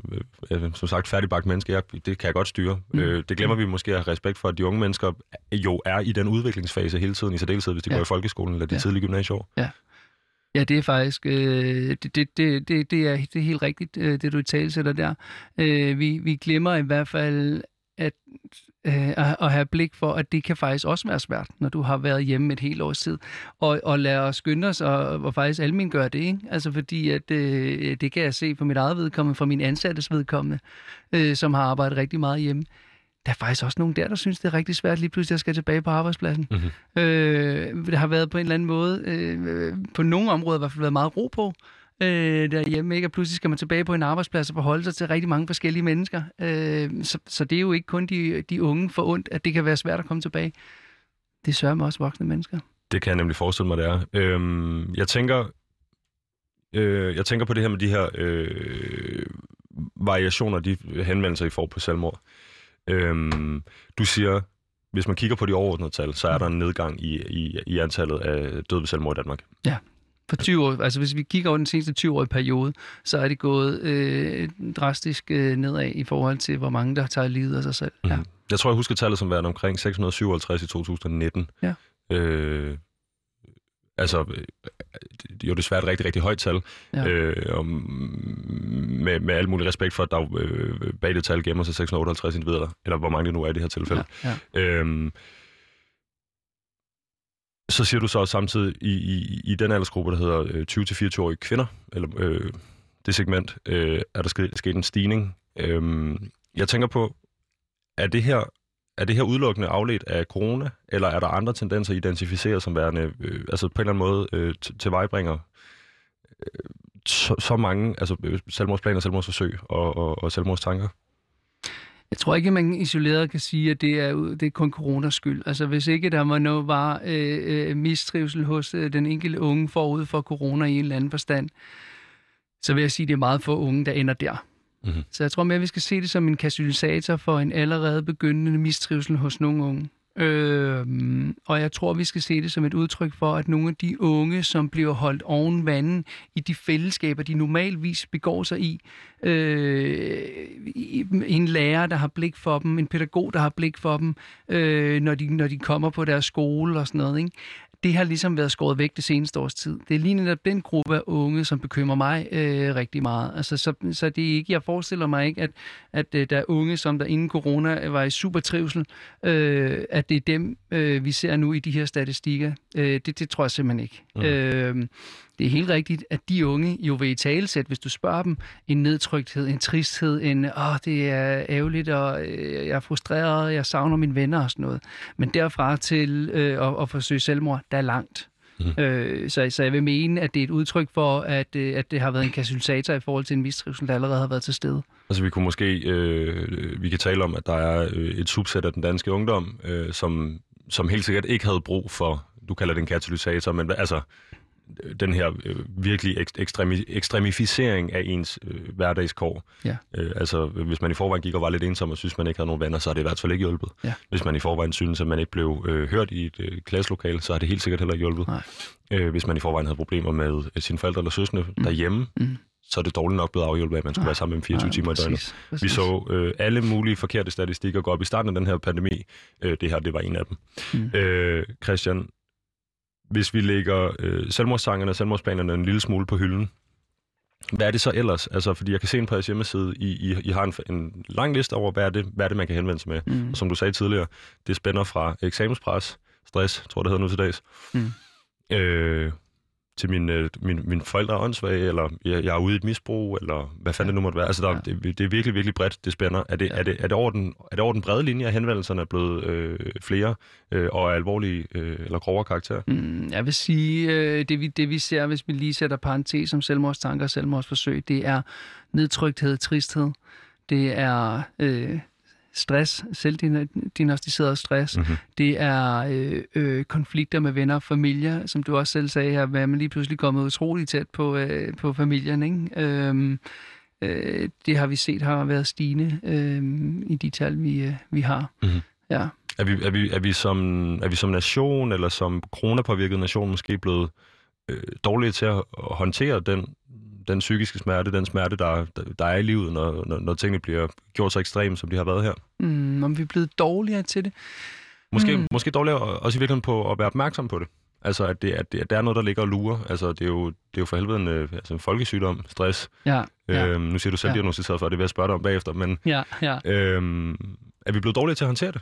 øh, som sagt, færdigbagt menneske. Jeg, det kan jeg godt styre. Mm. Øh, det glemmer vi måske at have respekt for, at de unge mennesker jo er i den udviklingsfase hele tiden, i særdeleshed, hvis de ja. går i folkeskolen eller de ja. tidlige gymnasieår. Ja. Ja, det er faktisk øh, det, det, det, det, det, er, det er helt rigtigt, øh, det du i tale sætter der. Øh, vi, vi glemmer i hvert fald at, øh, at have blik for, at det kan faktisk også være svært, når du har været hjemme et helt års tid. Og, og lad os skynde os og, og faktisk almen gøre det, ikke? Altså fordi, at øh, det kan jeg se på mit eget vedkommende, fra min ansattes vedkommende, øh, som har arbejdet rigtig meget hjemme der er faktisk også nogen der, der synes, det er rigtig svært lige pludselig at skal tilbage på arbejdspladsen. Mm-hmm. Øh, det har været på en eller anden måde, øh, på nogle områder i hvert fald været meget ro på øh, derhjemme, ikke? og pludselig skal man tilbage på en arbejdsplads og forholde sig til rigtig mange forskellige mennesker. Øh, så, så det er jo ikke kun de, de unge for ondt, at det kan være svært at komme tilbage. Det sørger med også voksne mennesker. Det kan jeg nemlig forestille mig, det er. Øhm, jeg tænker, øh, jeg tænker på det her med de her øh, variationer, de henvendelser, I får på selvmord. Øhm, du siger, hvis man kigger på de overordnede tal, så er der en nedgang i, i, i antallet af døde ved selvmord i Danmark. Ja, for 20 år, altså hvis vi kigger over den seneste 20-årige periode, så er det gået øh, drastisk øh, nedad i forhold til, hvor mange der tager livet af sig selv. Mm. Ja. Mhm. Jeg tror, jeg husker tallet som værende omkring 657 i 2019. Ja. Øh, altså, øh, det er jo desværre et rigtig, rigtig højt tal, ja. øh, og med, med al mulig respekt for, at der øh, bag det tal gemmer sig 658 individer, eller hvor mange det nu er i det her tilfælde. Ja, ja. Øhm, så siger du så også samtidig, i, i, i den aldersgruppe, der hedder øh, 20-24-årige kvinder, eller øh, det segment, øh, er der sket, sket en stigning. Øh, jeg tænker på, er det her er det her udelukkende afledt af corona, eller er der andre tendenser identificeret som værende, øh, altså på en eller anden måde øh, til vejbringer øh, så, så mange altså øh, selvmordsplaner, selvmordsforsøg og, og, og selvmordstanker? Jeg tror ikke, man isoleret kan sige, at det er, det er kun coronas skyld. Altså hvis ikke der var noget var øh, øh, mistrivsel hos øh, den enkelte unge forud for corona i en eller anden forstand, så vil jeg sige, at det er meget få unge, der ender der. Mm-hmm. Så jeg tror mere, at vi skal se det som en katalysator for en allerede begyndende mistrivsel hos nogle unge. Øh, og jeg tror, vi skal se det som et udtryk for, at nogle af de unge, som bliver holdt oven vandet i de fællesskaber, de normalvis begår sig i, øh, en lærer, der har blik for dem, en pædagog, der har blik for dem, øh, når, de, når de kommer på deres skole og sådan noget, ikke? Det har ligesom været skåret væk det seneste års tid. Det er lige netop den gruppe af unge, som bekymrer mig øh, rigtig meget. Altså, så, så det er ikke, jeg forestiller mig ikke, at, at øh, der er unge, som der inden corona var i super trivsel, øh, at det er dem, øh, vi ser nu i de her statistikker. Øh, det, det tror jeg simpelthen ikke. Mm. Øh, det er helt rigtigt, at de unge jo vil i talesæt, hvis du spørger dem, en nedtrykthed, en tristhed, en, åh, det er ærgerligt, og øh, jeg er frustreret, jeg savner mine venner og sådan noget. Men derfra til øh, at, at forsøge selvmord, der er langt. Mm. Øh, så, så jeg vil mene, at det er et udtryk for, at, øh, at det har været en katalysator i forhold til en mistrivsel, der allerede har været til stede. Altså vi kunne måske, øh, vi kan tale om, at der er øh, et subsæt af den danske ungdom, øh, som, som helt sikkert ikke havde brug for, du kalder det en katalysator, men altså den her øh, virkelig ekstremi, ekstremificering af ens øh, hverdagskår. Ja. Øh, altså, hvis man i forvejen gik og var lidt ensom og synes, man ikke havde nogen venner, så har det i hvert fald ikke hjulpet. Ja. Hvis man i forvejen synes, at man ikke blev øh, hørt i et øh, klasselokale, så har det helt sikkert heller ikke hjulpet. Nej. Øh, hvis man i forvejen havde problemer med øh, sine forældre eller søskende mm. derhjemme, mm. så er det dårligt nok blevet afhjulpet, at man skulle Nej. være sammen med 24 Nej, timer i døgnet. Vi så øh, alle mulige forkerte statistikker gå op i starten af den her pandemi. Øh, det her, det var en af dem. Mm. Øh, Christian, hvis vi lægger øh, selvmordssangerne og selvmordsplanerne en lille smule på hylden, hvad er det så ellers? Altså, fordi jeg kan se en på jeres hjemmeside, I, I, I har en, en lang liste over, hvad er, det, hvad er det, man kan henvende sig med. Mm. Og som du sagde tidligere, det spænder fra eksamenspres, stress, tror jeg, det hedder nu til dags, mm. øh, til mine, øh, mine, mine forældre er åndssvage, eller jeg, jeg er ude i et misbrug, eller hvad fanden ja. det nu måtte være. Altså, der, ja. det, det er virkelig, virkelig bredt, det spænder. Er det, ja. er det, er det, over, den, er det over den brede linje, at henvendelserne er blevet øh, flere, øh, og er alvorlige øh, eller grovere karakter? Mm, jeg vil sige, øh, det, vi, det vi ser, hvis vi lige sætter parentes som selvmordstanker og selvmordsforsøg, det er nedtrykthed, tristhed, det er øh, stress, selvdiagnostiseret stress. Mm-hmm. Det er øh, øh, konflikter med venner og familie, som du også selv sagde her, hvad man lige pludselig kommet utroligt tæt på, øh, på familien. Ikke? Øhm, øh, det har vi set har været stigende øh, i de tal, vi, øh, vi har. Mm-hmm. Ja. Er vi, er, vi, er, vi som, er vi som nation, eller som coronapåvirket nation, måske blevet øh, dårlige til at håndtere den den psykiske smerte, den smerte, der, der er i livet, når, når, når tingene bliver gjort så ekstreme, som de har været her. Mm, om vi er blevet dårligere til det? Måske, mm. måske dårligere også i virkeligheden på at være opmærksom på det. Altså, at det, at det, at der er noget, der ligger og lurer. Altså, det er jo, det er jo for helvede en, øh, altså en folkesygdom, stress. Ja, ja, Øhm, nu siger du selv Ja. ja. diagnostiseret for, det vil jeg spørge dig om bagefter, men ja, ja. øhm, er vi blevet dårlige til at håndtere det?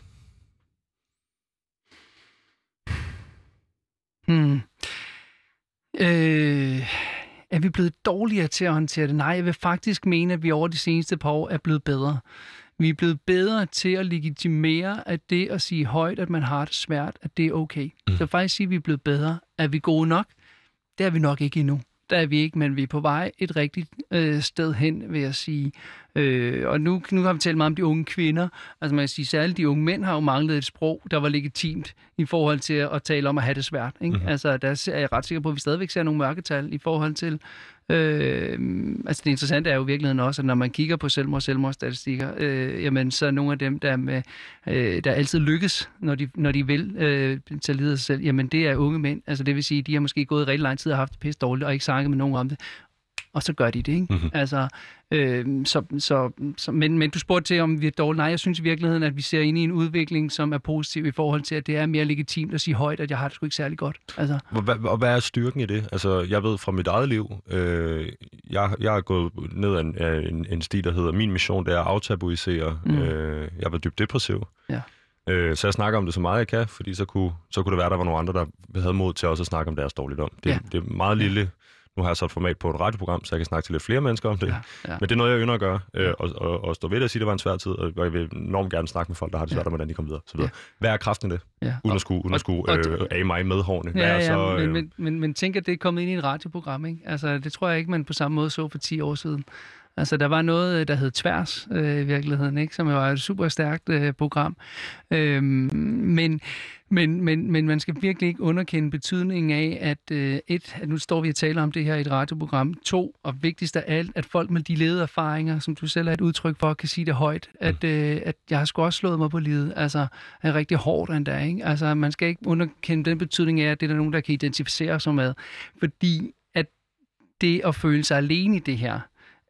Hmm. Øh, er vi blevet dårligere til at håndtere det? Nej, jeg vil faktisk mene, at vi over de seneste par år er blevet bedre. Vi er blevet bedre til at legitimere, at det at sige højt, at man har det svært, at det er okay. Mm. Så faktisk sige, at vi er blevet bedre. Er vi gode nok? Det er vi nok ikke endnu. Der er vi ikke, men vi er på vej et rigtigt øh, sted hen, vil jeg sige. Øh, og nu, nu har vi talt meget om de unge kvinder. Altså man kan sige, særligt de unge mænd har jo manglet et sprog, der var legitimt i forhold til at, at tale om at have det svært. Ikke? Mm-hmm. Altså der er jeg ret sikker på, at vi stadigvæk ser nogle mørketal i forhold til... Øh, altså det interessante er jo i virkeligheden også, at når man kigger på selvmord selvmordsstatistikker, øh, jamen så er nogle af dem, der, med, øh, der altid lykkes, når de, når de vil øh, tage livet af sig selv, jamen det er unge mænd. Altså det vil sige, de har måske gået rigtig lang tid og haft det pisse dårligt, og ikke snakket med nogen om det. Og så gør de det, ikke? Mhm. Altså, øh, så, så, så, men, men du spurgte til, om vi er dårlige. Nej, jeg synes i virkeligheden, at vi ser ind i en udvikling, som er positiv i forhold til, at det er mere legitimt at sige højt, at jeg har det sgu ikke særlig godt. Altså, Og hvad, og hvad er styrken i det? Altså, jeg ved fra mit eget liv, øh, jeg, jeg er gået ned ad en, af en, en sti, der hedder Min mission, det er at aftabuisere. Mm. Øh, jeg var dybt depressiv. Ja. Øh, så jeg snakker om det så meget, jeg kan, fordi så kunne, så kunne det være, at der var nogle andre, der havde mod til også at snakke om deres dårligdom. Det, Ja. det er meget lille. Nu har jeg så et format på et radioprogram, så jeg kan snakke til lidt flere mennesker om det. ja, ja. Men det er noget, jeg ynder at gøre, øh, og, og, og stå ved det og sige, at det var en svær tid, og jeg vil enormt gerne snakke med folk, der har det svært, Ja. og hvordan de kommer videre. Så videre. Ja. Hvad er kraften i det? ja. Uden at skulle, uden at skulle og- øh, af mig med hårene. Ja, ja, så, men, øh, men, men, men tænk, at det er kommet ind i et radioprogram, ikke? Altså, det tror jeg ikke, man på samme måde så for 10 år siden. Altså, der var noget, øh, der hed Tværs øh, i virkeligheden, ikke? som jo var et super stærkt øh, program. Øhm, men, men, men, men man skal virkelig ikke underkende betydningen af, at øh, et, at nu står vi og taler om det her i et radioprogram. To, og vigtigst af alt, at folk med de lede erfaringer, som du selv er et udtryk for, kan sige det højt, at, øh, at jeg har sgu også slået mig på livet. Altså, er rigtig hårdt endda, ikke? Altså, man skal ikke underkende den betydning af, at det er der nogen, der kan identificere sig med. Fordi at det at føle sig alene i det her,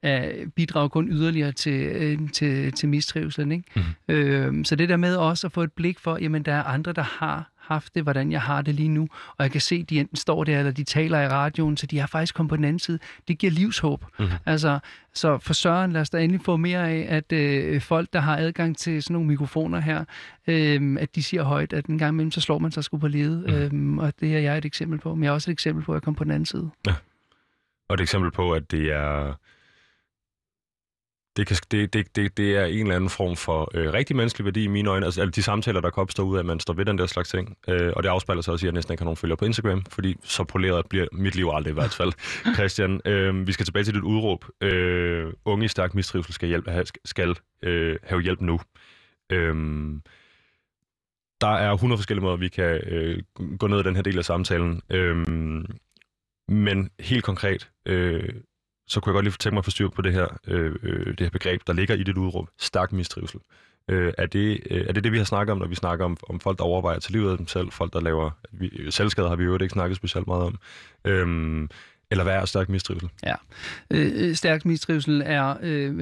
øh, bidrager kun yderligere til, øh, til, til mistrivselen. Ikke? Mm. Øh, så det der med også at få et blik for, jamen der er andre, der har haft det, hvordan jeg har det lige nu, og jeg kan se, at de enten står der, eller de taler i radioen, så de har faktisk kommet på den anden side. Det giver livshåb. Mm. Altså, så for Søren, lad os da endelig få mere af, at øh, folk, der har adgang til sådan nogle mikrofoner her, øh, at de siger højt, at en gang imellem, så slår man sig sgu på livet, mm. øh, og det er jeg et eksempel på, men jeg er også et eksempel på, at jeg kom på den anden side. Og et eksempel på, at det er... Det, kan, det, det, det, det er en eller anden form for øh, rigtig menneskelig værdi i mine øjne. Altså alle de samtaler, der kan opstå ud af, at man står ved den der slags ting. Øh, og det afspejler sig også i, at jeg næsten ikke har nogen følgere på Instagram, fordi så poleret bliver mit liv aldrig i hvert fald. (laughs) Christian, øh, vi skal tilbage til dit udråb. Øh, unge i stærk mistrivsel skal, hjælp, have, skal øh, have hjælp nu. Øh, der er 100 forskellige måder, vi kan øh, gå ned i den her del af samtalen. Øh, men helt konkret, øh, så kunne jeg godt lige tænke mig at få styr på det her, øh, øh, det her begreb, der ligger i dit udråb, stærk mistrivsel. Øh, er, det, øh, er det det, vi har snakket om, når vi snakker om, om folk, der overvejer til livet af dem selv, folk, der laver... Vi, øh, selvskader, har vi jo ikke snakket specielt meget om. Øhm, eller hvad er stærk mistrivsel? Øh, øh, stærk mistrivsel er, øh,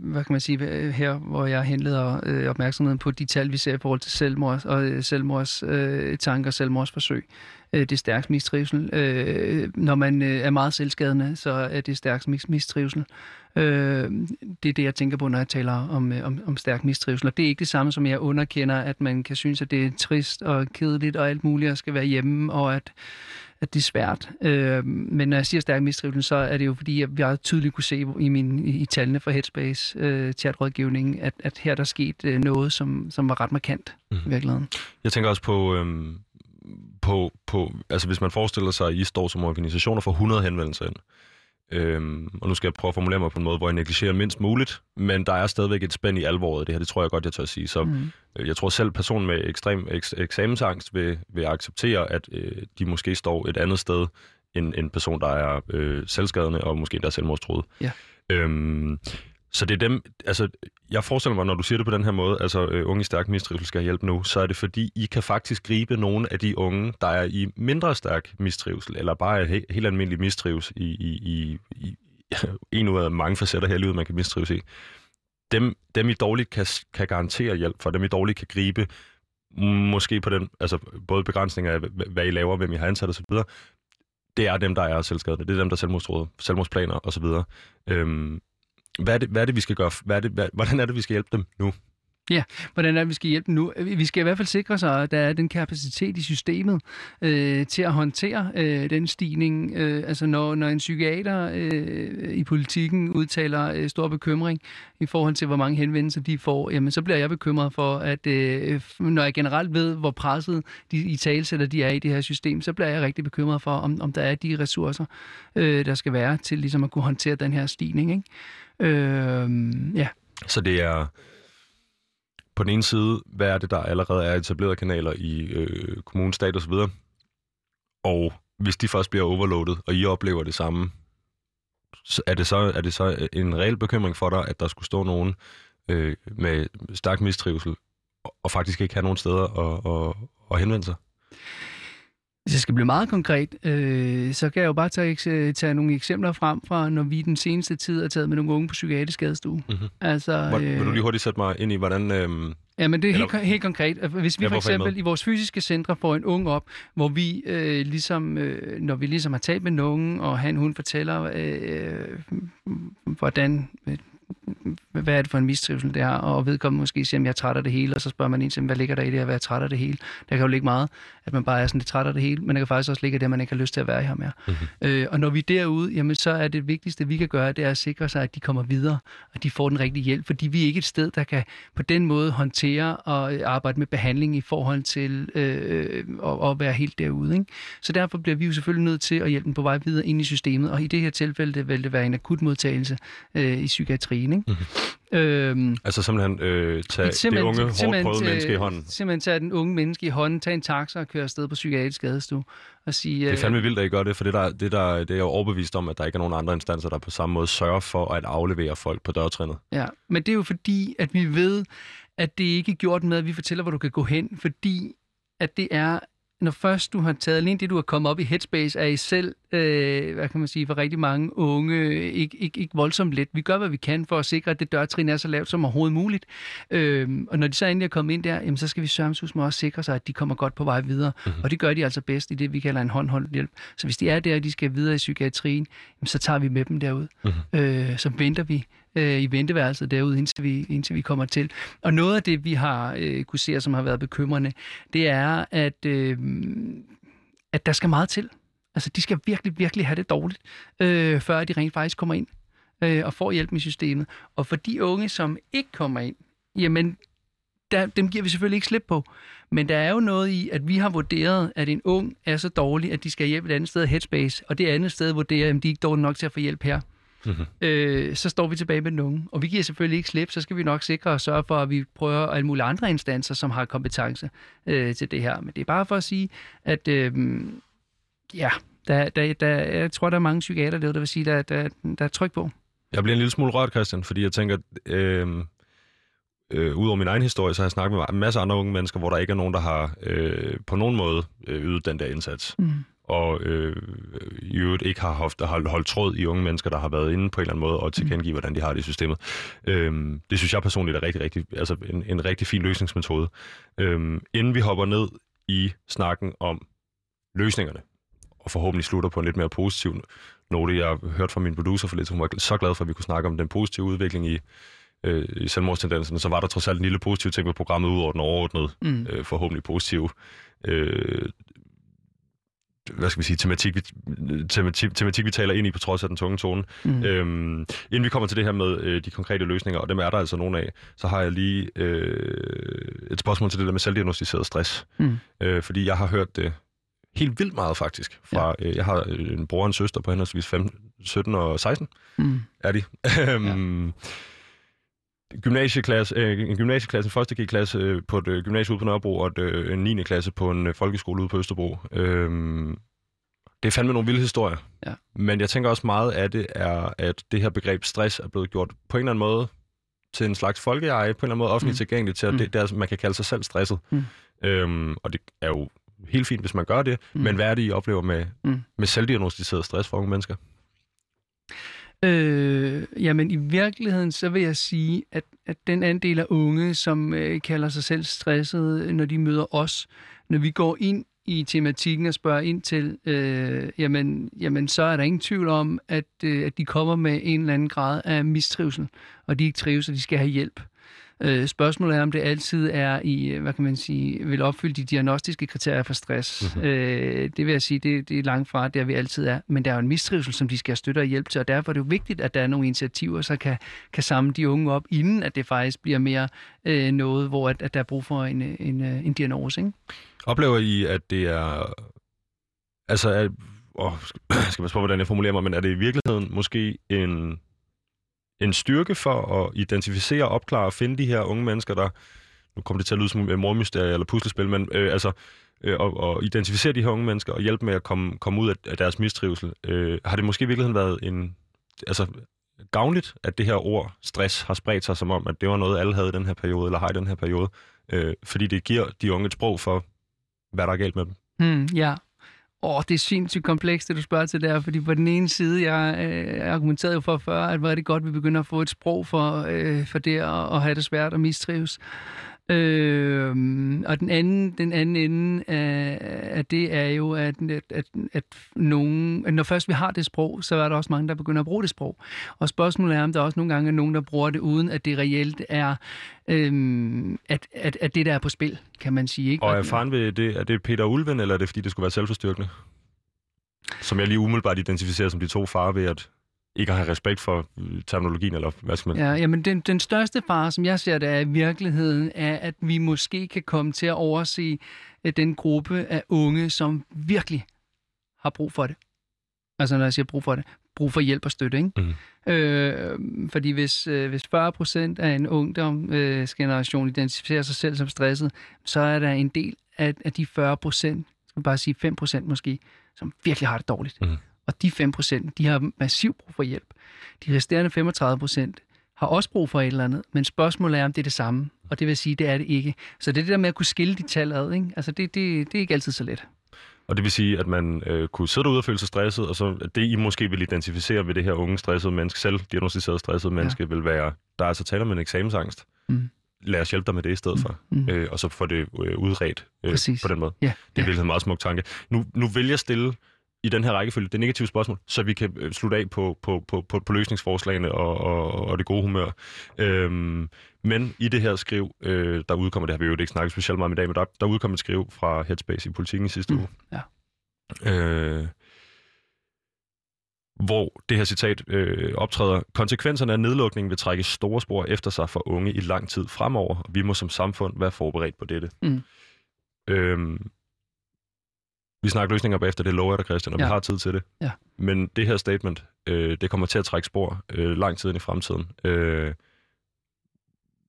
hvad kan man sige, her hvor jeg henleder øh, opmærksomheden på de tal, vi ser i forhold til selvmords, og øh, selvmords øh, tanker, selvmordsforsøg. Øh, det er mistrivsel. Øh, når man øh, er meget selvskadende, så er det stærk mis- mistrivsel. Øh, det er det, jeg tænker på, når jeg taler om, øh, om, om stærk mistrivsel. Og det er ikke det samme, som jeg underkender, at man kan synes, at det er trist og kedeligt og alt muligt, at skal være hjemme, og at at det er svært. Øh, men når jeg siger stærk mistrivsel, så er det jo fordi, vi har tydeligt kunne se i, min, i tallene fra Headspace øh, chatrådgivningen, at, at her der er sket øh, noget, som, som var ret markant mm. i virkeligheden. Jeg tænker også på, øhm, på, på, altså hvis man forestiller sig, at I står som organisationer for 100 henvendelser ind, øhm, og nu skal jeg prøve at formulere mig på en måde, hvor jeg negligerer mindst muligt, men der er stadigvæk et spænd i alvoret det her, det tror jeg godt, jeg tør at sige. Så Mm. øh, jeg tror selv, personen med ekstrem eks- eksamensangst vil, vil acceptere, at øh, de måske står et andet sted, end en person, der er øh, selvskadende og måske der er selvmordstroet. Ja. Øhm, så det er dem, altså, jeg forestiller mig, når du siger det på den her måde, altså øh, unge i stærk mistrivsel skal have hjælp nu, så er det fordi, I kan faktisk gribe nogle af de unge, der er i mindre stærk mistrivsel, eller bare er he- helt almindelig mistrives i, i, i, i (laughs) en ud af mange facetter her i livet, man kan mistrives i. Dem, dem I dårligt kan, kan garantere hjælp for, dem I dårligt kan gribe måske på den, altså både begrænsninger af, hvad I laver, hvem I har ansat osv., det er dem, der er selvskadende. Det er dem, der er selvmordsrådet, selvmordsplaner osv. Øhm, hvad, er det, hvad er det, vi skal gøre? Hvad er det, hvad, hvordan er det, vi skal hjælpe dem nu? Ja, hvordan er det, vi skal hjælpe dem nu? Vi skal i hvert fald sikre sig, at der er den kapacitet i systemet øh, til at håndtere øh, den stigning. Øh, altså når, når en psykiater øh, i politikken udtaler øh, stor bekymring i forhold til, hvor mange henvendelser de får, jamen så bliver jeg bekymret for, at øh, når jeg generelt ved, hvor presset de i talsætter de er i det her system, så bliver jeg rigtig bekymret for, om, om der er de ressourcer, øh, der skal være til ligesom at kunne håndtere den her stigning. Ikke? Øh, ja. Så det er på den ene side, hvad er det, der allerede er etablerede kanaler i øh, kommunen, stat osv., og hvis de først bliver overloadet, og I oplever det samme, så er det så, er det så øh, en reel bekymring for dig, at der skulle stå nogen øh, med stærk mistrivsel, og, og faktisk ikke have nogen steder at, at, at henvende sig? Hvis jeg skal blive meget konkret, øh, så kan jeg jo bare tage, eks- tage nogle eksempler frem fra, når vi den seneste tid er taget med nogle unge på psykiatrisk skadestue. Mhm. Altså, Hvor, vil du lige hurtigt sætte mig ind i, hvordan... Øh, Ja, men det er helt, helt konkret. Altså, Hvis vi Ja, for eksempel i vores fysiske centre får en ung op, hvor vi øh, ligesom, øh, når vi ligesom har talt med nogen, og han hun fortæller, øh, hvordan, øh, hvad er det for en mistrivsel det er, og vedkommende måske siger, at jeg er træt af det hele, og så spørger man en til, hvad ligger der i det at være træt af det hele? Der kan jo ligge meget, at man bare er sådan lidt træt af det hele, men der kan faktisk også ligge det, at man ikke har lyst til at være her mere. Mhm. Øh, og når vi er derude, jamen så er det vigtigste, vi kan gøre, det er at sikre sig, at de kommer videre, og de får den rigtige hjælp, fordi vi er ikke et sted, der kan på den måde håndtere og øh, arbejde med behandling i forhold til øh, at, at være helt derude. Ikke? Så derfor bliver vi jo selvfølgelig nødt til at hjælpe dem på vej videre ind i systemet, og i det her tilfælde vil det være en akut modtagelse øh, i psykiatrien. Ikke? Mm-hmm. Øhm, altså simpelthen øh, tage det simpelthen- unge, hårdt prøvede menneske i hånden? Simpelthen tage den unge menneske i hånden, tage en taxa og køre afsted på psykiatrisk skadestue og sige... Det er fandme vildt, at I gør det, for det, der, det, der, det er jeg jo overbevist om, at der ikke er nogen andre instanser, der på samme måde sørger for at aflevere folk på dørtrinnet. Ja, men det er jo fordi, at vi ved, at det ikke er gjort med, at vi fortæller, hvor du kan gå hen, fordi at det er, når først du har taget alene det, du har kommet op i Headspace, er i selv, øh, hvad kan man sige, for rigtig mange unge, ikke, ikke, ikke voldsomt let. Vi gør, hvad vi kan for at sikre, at det dørtrin er så lavt som overhovedet muligt. Øh, og når de så endelig er kommet ind der, jamen, så skal vi sørgemsus med også sikre sig, at de kommer godt på vej videre. Mm-hmm. Og det gør de altså bedst i det, vi kalder en håndholdt hjælp. Så hvis de er der, og de skal videre i psykiatrien, jamen, så tager vi med dem derud. Mm-hmm. Øh, så venter vi øh, i venteværelset derude, indtil vi, indtil vi kommer til. Og noget af det, vi har øh, kunne se, som har været bekymrende, det er, at, øh, at der skal meget til. Altså, de skal virkelig, virkelig have det dårligt, øh, før de rent faktisk kommer ind øh, og får hjælp i systemet. Og for de unge, som ikke kommer ind, jamen, der, dem giver vi selvfølgelig ikke slip på. Men der er jo noget i, at vi har vurderet, at en ung er så dårlig, at de skal hjælpe et andet sted af Headspace, og det andet sted vurderer, at de er ikke dårlige nok til at få hjælp her Mm-hmm. øh, så står vi tilbage med den unge. Og vi giver selvfølgelig ikke slip, så skal vi nok sikre og sørge for, at vi prøver alle mulige andre instanser, som har kompetence øh, til det her. Men det er bare for at sige, at øh, ja, der, der, der, jeg tror, der er mange psykiater der vil sige, der, der, der er tryk på. Jeg bliver en lille smule rørt, Christian, fordi jeg tænker, øh, øh, udover min egen historie, så har jeg snakket med en masse andre unge mennesker, hvor der ikke er nogen, der har øh, på nogen måde øh, ydet den der indsats. Mm. Og øh, i øvrigt ikke har, haft, har holdt tråd i unge mennesker, der har været inde på en eller anden måde og tilkendegive, hvordan de har det i systemet. Øh, det synes jeg personligt er rigtig, rigtig, altså en, en rigtig fin løsningsmetode. Øh, inden vi hopper ned i snakken om løsningerne, og forhåbentlig slutter på en lidt mere positiv note. Jeg har hørt fra min producer for lidt, hun var så glad for, at vi kunne snakke om den positive udvikling i, øh, i selvmordstendenserne. Så var der trods alt en lille positiv ting ved programmet, ud over den overordnede, Mm. øh, forhåbentlig positive øh, hvad skal vi sige, tematik, vi, tematik, tematik, vi taler ind i på trods af den tunge tone. Mm. Øhm, inden vi kommer til det her med øh, de konkrete løsninger, og dem er der altså nogle af, så har jeg lige øh, et spørgsmål til det der med selvdiagnostiseret stress. Mm. Øh, fordi jeg har hørt det helt vildt meget faktisk. Fra, ja. øh, jeg har en bror og en søster på henholdsvis 15, 17 og 16, Mm. er de. (laughs) Øhm, Gymnasieklasse, øh, en gymnasieklasse, en første G-klasse øh, på et øh, gymnasie ude på Nørrebro, og et, øh, en 9. klasse på en øh, folkeskole ude på Østerbro. Øhm, det er fandme nogle vilde historier. Ja. Men jeg tænker også meget af det er, at det her begreb stress er blevet gjort på en eller anden måde til en slags folkeeje, på en eller anden måde offentligt Mm. tilgængeligt til, at Mm. det, det er, man kan kalde sig selv stresset. Mm. Øhm, og det er jo helt fint, hvis man gør det, Mm. men hvad er det, I oplever med, Mm. med selvdiagnostiseret stress for unge mennesker? Øh, jamen i virkeligheden, så vil jeg sige, at, at den andel af unge, som øh, kalder sig selv stressede, øh, når de møder os, når vi går ind i tematikken og spørger ind til, øh, jamen, jamen så er der ingen tvivl om, at, øh, at de kommer med en eller anden grad af mistrivsel, og de ikke trives, og de skal have hjælp. Øh, spørgsmålet er, om det altid er i, hvad kan man sige, vil opfylde de diagnostiske kriterier for stress. Mm-hmm. Øh, det vil jeg sige, det, det er langt fra, der vi altid er. Men der er jo en mistrivsel, som de skal have støtte og hjælp til, og derfor er det jo vigtigt, at der er nogle initiativer, så kan, kan samle de unge op, inden at det faktisk bliver mere øh, noget, hvor at, at der er brug for en, en, øh, en diagnose. Ikke? Oplever I, at det er... Altså, at, åh, skal man spørge, hvordan jeg formulerer mig, men er det i virkeligheden måske en en styrke for at identificere, opklare og finde de her unge mennesker, der, nu kommer det til at lyde som et mormysterie eller puslespil, men øh, altså, øh, og, og identificere de her unge mennesker og hjælpe med at komme, komme ud af, af deres mistrivsel. Øh, har det måske i virkeligheden været en, altså, gavnligt, at det her ord stress har spredt sig som om, at det var noget, alle havde i den her periode, eller har i den her periode, øh, fordi det giver de unge et sprog for, hvad der er galt med dem. Mm, ja, Åh, det er sindssygt komplekst, det du spørger til der, fordi på den ene side, jeg øh, argumenterede jo for før, at hvor er det godt, at vi begynder at få et sprog for, øh, for det at, at have det svært og mistrives. Øh, og den anden, den anden ende af, af det er jo, at, at, at, at, nogen, at når først vi har det sprog, så er der også mange, der begynder at bruge det sprog. Og spørgsmålet er, om der også nogle gange er nogen, der bruger det, uden at det reelt er, øhm, at, at, at det der er på spil, kan man sige. Ikke? Og er faren ved det, er det Peter Ulven, eller er det fordi, det skulle være selvforstyrkende? Som jeg lige umiddelbart identificerer som de to farer ved, at ikke at have respekt for øh, terminologien, eller hvad skal man Ja, jamen den, den største fare, som jeg ser det er i virkeligheden, er, at vi måske kan komme til at overse at den gruppe af unge, som virkelig har brug for det. Altså når jeg siger brug for det, brug for hjælp og støtte, ikke? Mm. Øh, fordi hvis, øh, hvis 40 procent af en ungdomsgeneration øh, identificerer sig selv som stresset, så er der en del af, af de 40 procent, skal bare sige 5 procent måske, som virkelig har det dårligt. Mm. Og de 5%, de har massiv brug for hjælp. De resterende 35% har også brug for et eller andet, men spørgsmålet er, om det er det samme. Og det vil sige, det er det ikke. Så det er det der med at kunne skille de tal ad, ikke? Altså det, det, det er ikke altid så let. Og det vil sige, at man øh, kunne sidde derude og føle sig stresset, og så at det, I måske vil identificere ved det her unge stressede menneske, selv diagnostiseret stressede menneske, ja. vil være, der er altså tale om en eksamensangst. Mm. Lad os hjælpe dig med det i stedet mm. for, mm. øh, og så få det øh, udredt øh, på den måde. Ja. Det er ja. en meget smuk tanke. Nu, nu vil jeg stille i den her rækkefølge det negative spørgsmål, så vi kan øh, slutte af på, på, på, på, på løsningsforslagene og, og, og det gode humør. Øhm, men i det her skriv, øh, der udkommer, det har vi jo ikke snakket specielt meget om i dag, men der, der udkom et skriv fra Headspace i politikken i sidste mm, uge. Ja. Øh, hvor det her citat øh, optræder. Konsekvenserne af nedlukningen vil trække store spor efter sig for unge i lang tid fremover. Vi må som samfund være forberedt på dette. Mm. Øhm, vi snakker løsninger bagefter, det lover jeg dig, Christian, og ja. vi har tid til det. Ja. Men det her statement, øh, det kommer til at trække spor øh, lang tid ind i fremtiden. Øh,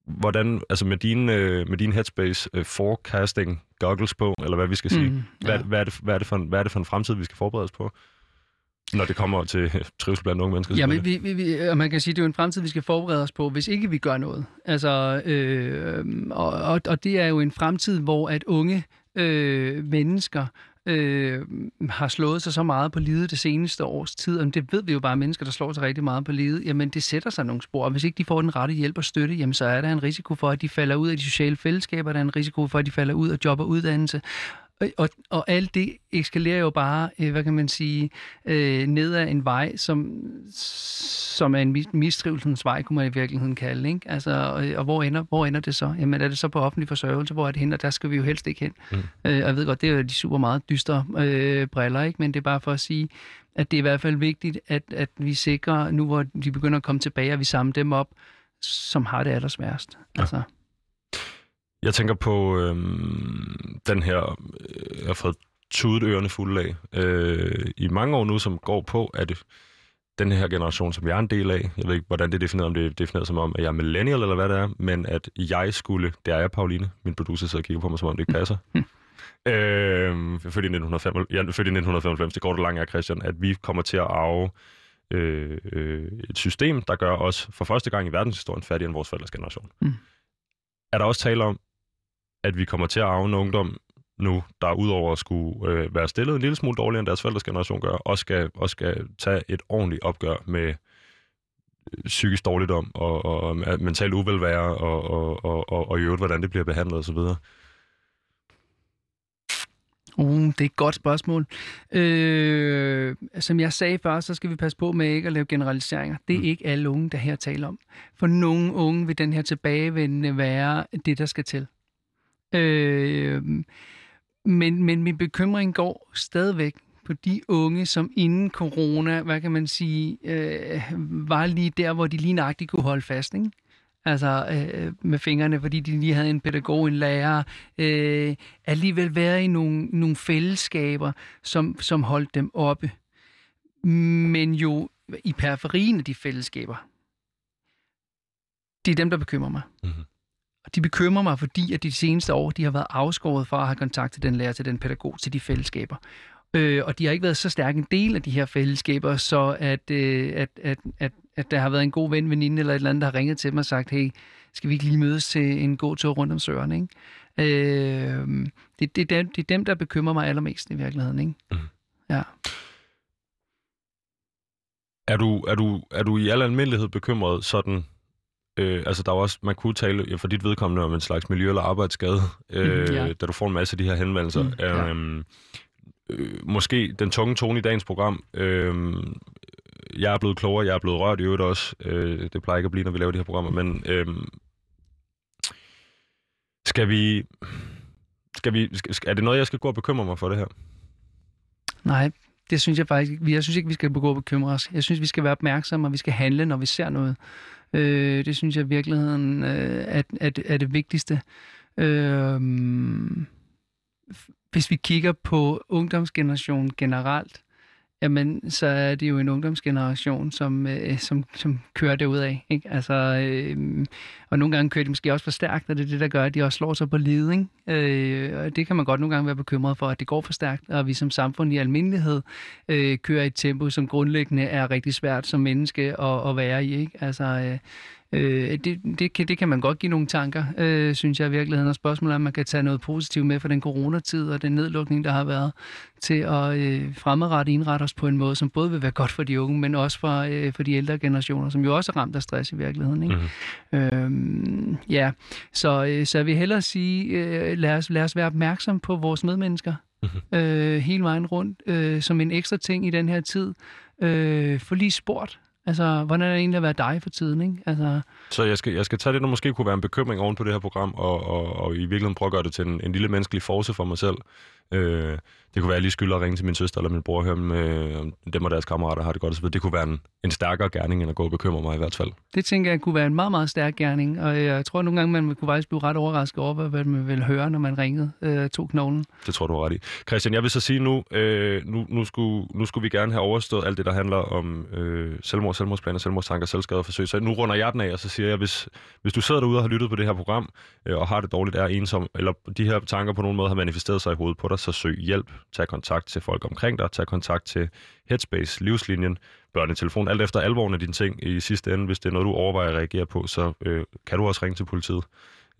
hvordan, altså med din, øh, med din headspace øh, forecasting goggles på, eller hvad vi skal sige, mm, ja. hvad, hvad, er det, hvad, er det for en, hvad er det for en fremtid, vi skal forberede os på? Når det kommer til (laughs) trivsel blandt unge mennesker. Ja, men vi, vi, vi, og man kan sige, at det er jo en fremtid, vi skal forberede os på, hvis ikke vi gør noget. Altså, øh, og, og, og det er jo en fremtid, hvor at unge øh, mennesker øh, har slået sig så meget på livet det seneste års tid, og det ved vi jo bare, mennesker, der slår sig rigtig meget på livet, jamen det sætter sig nogle spor, og hvis ikke de får den rette hjælp og støtte, jamen så er der en risiko for, at de falder ud af de sociale fællesskaber, der er en risiko for, at de falder ud af job og uddannelse, og, og alt det eskalerer jo bare, øh, hvad kan man sige, øh, ned ad en vej, som, som er en mistrivelsens vej, kunne man i virkeligheden kalde. Ikke? Altså, og, og hvor, ender, hvor ender det så? Jamen er det så på offentlig forsørgelse? Hvor er det hen? Og der skal vi jo helst ikke hen. Mm. Øh, jeg ved godt, det er jo de super meget dystre øh, briller, ikke? men det er bare for at sige, at det er i hvert fald vigtigt, at, at vi sikrer, nu hvor de begynder at komme tilbage, at vi samler dem op, som har det allersværest. Ja. Altså. Jeg tænker på øh, den her, øh, jeg har fået tudet ørerne fulde af øh, i mange år nu, som går på, at den her generation, som jeg er en del af, jeg ved ikke, hvordan det er defineret, om det er defineret som om, at jeg er millennial eller hvad det er, men at jeg skulle, det er jeg, Pauline, min producer sidder og kigger på mig, som om det ikke (laughs) passer. Øh, jeg er født i 1995, jeg er født i 1995, det går det langt af, Christian, at vi kommer til at arve øh, øh, et system, der gør os for første gang i verdenshistorien fattigere end vores forældres generation. Mm. Er der også tale om, at vi kommer til at arve en ungdom nu, der udover at skulle øh, være stillet en lille smule dårligere end deres forældres generation gør, også skal, også skal tage et ordentligt opgør med psykisk dårligdom og, og mental uvelvære og, og, og, og, og i øvrigt, hvordan det bliver behandlet osv.? Uh, det er et godt spørgsmål. Øh, som jeg sagde før, så skal vi passe på med ikke at lave generaliseringer. Det er mm. ikke alle unge, der her taler om. For nogle unge vil den her tilbagevendende være det, der skal til. Øh, men, men min bekymring går stadigvæk på de unge, som inden corona, hvad kan man sige, øh, var lige der, hvor de lige nøjagtigt kunne holde fast, ikke? altså øh, med fingrene, fordi de lige havde en pædagog, en lærer, øh, alligevel være i nogle, nogle fællesskaber, som, som holdt dem oppe. Men jo i periferien af de fællesskaber, det er dem, der bekymrer mig. Mm-hmm. Og de bekymrer mig, fordi at de seneste år, de har været afskåret fra at have kontakt til den lærer, til den pædagog, til de fællesskaber. Øh, og de har ikke været så stærk en del af de her fællesskaber, så at, øh, at, at, at, at der har været en god ven, veninde eller et eller andet, der har ringet til mig og sagt, hey, skal vi ikke lige mødes til en god tur rundt om søren, ikke? Øh, det, det, er dem, det er dem, der bekymrer mig allermest i virkeligheden, ikke? Mm. Ja. Er du, er, du, er du i al almindelighed bekymret sådan Øh, altså, der er også, man kunne tale for dit vedkommende om en slags miljø- eller arbejdsskade, øh, mm, ja. da du får en masse af de her henvendelser. Mm, ja. øhm, øh, måske den tunge tone i dagens program. Øh, jeg er blevet klogere, jeg er blevet rørt i øvrigt også. Øh, det plejer ikke at blive, når vi laver de her programmer, men øh, skal vi... Skal vi, skal, er det noget, jeg skal gå og bekymre mig for det her? Nej, det synes jeg faktisk ikke. Jeg synes ikke, vi skal begå og bekymre os. Jeg synes, vi skal være opmærksomme, og vi skal handle, når vi ser noget. Øh, det synes jeg i virkeligheden øh, er, er, er det vigtigste. Øh, hvis vi kigger på ungdomsgenerationen generelt, jamen så er det jo en ungdomsgeneration, som, øh, som, som kører det ud af. Ikke? Altså, øh, og nogle gange kører de måske også for stærkt, og det er det, der gør, at de også slår sig på leding. Øh, og det kan man godt nogle gange være bekymret for, at det går for stærkt, og vi som samfund i almindelighed øh, kører i et tempo, som grundlæggende er rigtig svært som menneske at, at være i. Ikke? Altså, øh, Øh, det, det, kan, det kan man godt give nogle tanker, øh, synes jeg i virkeligheden. Og spørgsmålet er, om man kan tage noget positivt med for den coronatid og den nedlukning, der har været, til at øh, fremadrette indrette os på en måde, som både vil være godt for de unge, men også for, øh, for de ældre generationer, som jo også er ramt af stress i virkeligheden. Ikke? Mm-hmm. Øh, ja, så, øh, så jeg vil hellere sige, øh, lad, os, lad os være opmærksom på vores medmennesker. Mm-hmm. Øh, hele vejen rundt, øh, som en ekstra ting i den her tid. Øh, for lige sport, Altså, hvordan er det egentlig at være dig for tiden, ikke? Altså... Så jeg skal, jeg skal tage det, der måske kunne være en bekymring oven på det her program, og, og, og i virkeligheden prøve at gøre det til en, en lille menneskelig force for mig selv. Øh, det kunne være, at jeg lige skylder at ringe til min søster eller min bror og høre, om øh, dem og deres kammerater har det godt osv. Det kunne være en, en stærkere gerning, end at gå og bekymre mig i hvert fald. Det tænker jeg kunne være en meget, meget stærk gerning, og jeg tror at nogle gange, man kunne faktisk blive ret overrasket over, hvad man ville høre, når man ringede øh, to knoglen. Det tror du har ret i. Christian, jeg vil så sige nu, øh, nu, nu, skulle, nu skulle vi gerne have overstået alt det, der handler om øh, selvmord, selvmordsplaner, selvmordstanker, selvskade og forsøg. Så nu runder jeg den af, og så siger jeg, hvis, hvis du sidder derude og har lyttet på det her program, øh, og har det dårligt, er ensom, eller de her tanker på nogen måde har manifesteret sig i hovedet på dig, så søg hjælp, tag kontakt til folk omkring dig, tag kontakt til Headspace, Livslinjen, børnetelefon, alt efter alvoren af dine ting i sidste ende. Hvis det er noget, du overvejer at reagere på, så øh, kan du også ringe til politiet.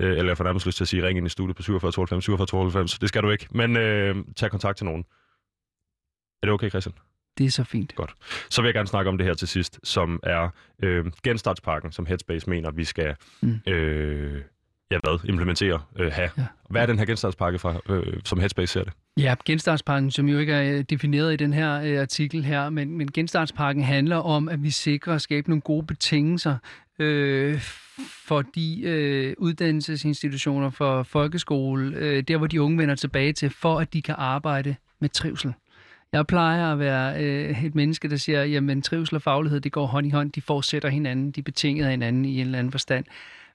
Øh, eller jeg får nærmest lyst til at sige, ring ind i studiet på 47 92 47 92. Det skal du ikke, men øh, tag kontakt til nogen. Er det okay, Christian? Det er så fint. Godt. Så vil jeg gerne snakke om det her til sidst, som er øh, genstartspakken, som Headspace mener, vi skal mm. øh, ja, hvad, implementere, øh, have. Ja. Hvad er den her genstartspakke, fra, øh, som Headspace ser det? Ja, genstartspakken, som jo ikke er øh, defineret i den her øh, artikel her, men, men genstartspakken handler om, at vi sikrer at skabe nogle gode betingelser øh, for de øh, uddannelsesinstitutioner for folkeskole, øh, der hvor de unge vender tilbage til, for at de kan arbejde med trivsel. Jeg plejer at være øh, et menneske, der siger, jamen trivsel og faglighed, det går hånd i hånd, de fortsætter hinanden, de betinget hinanden i en eller anden forstand.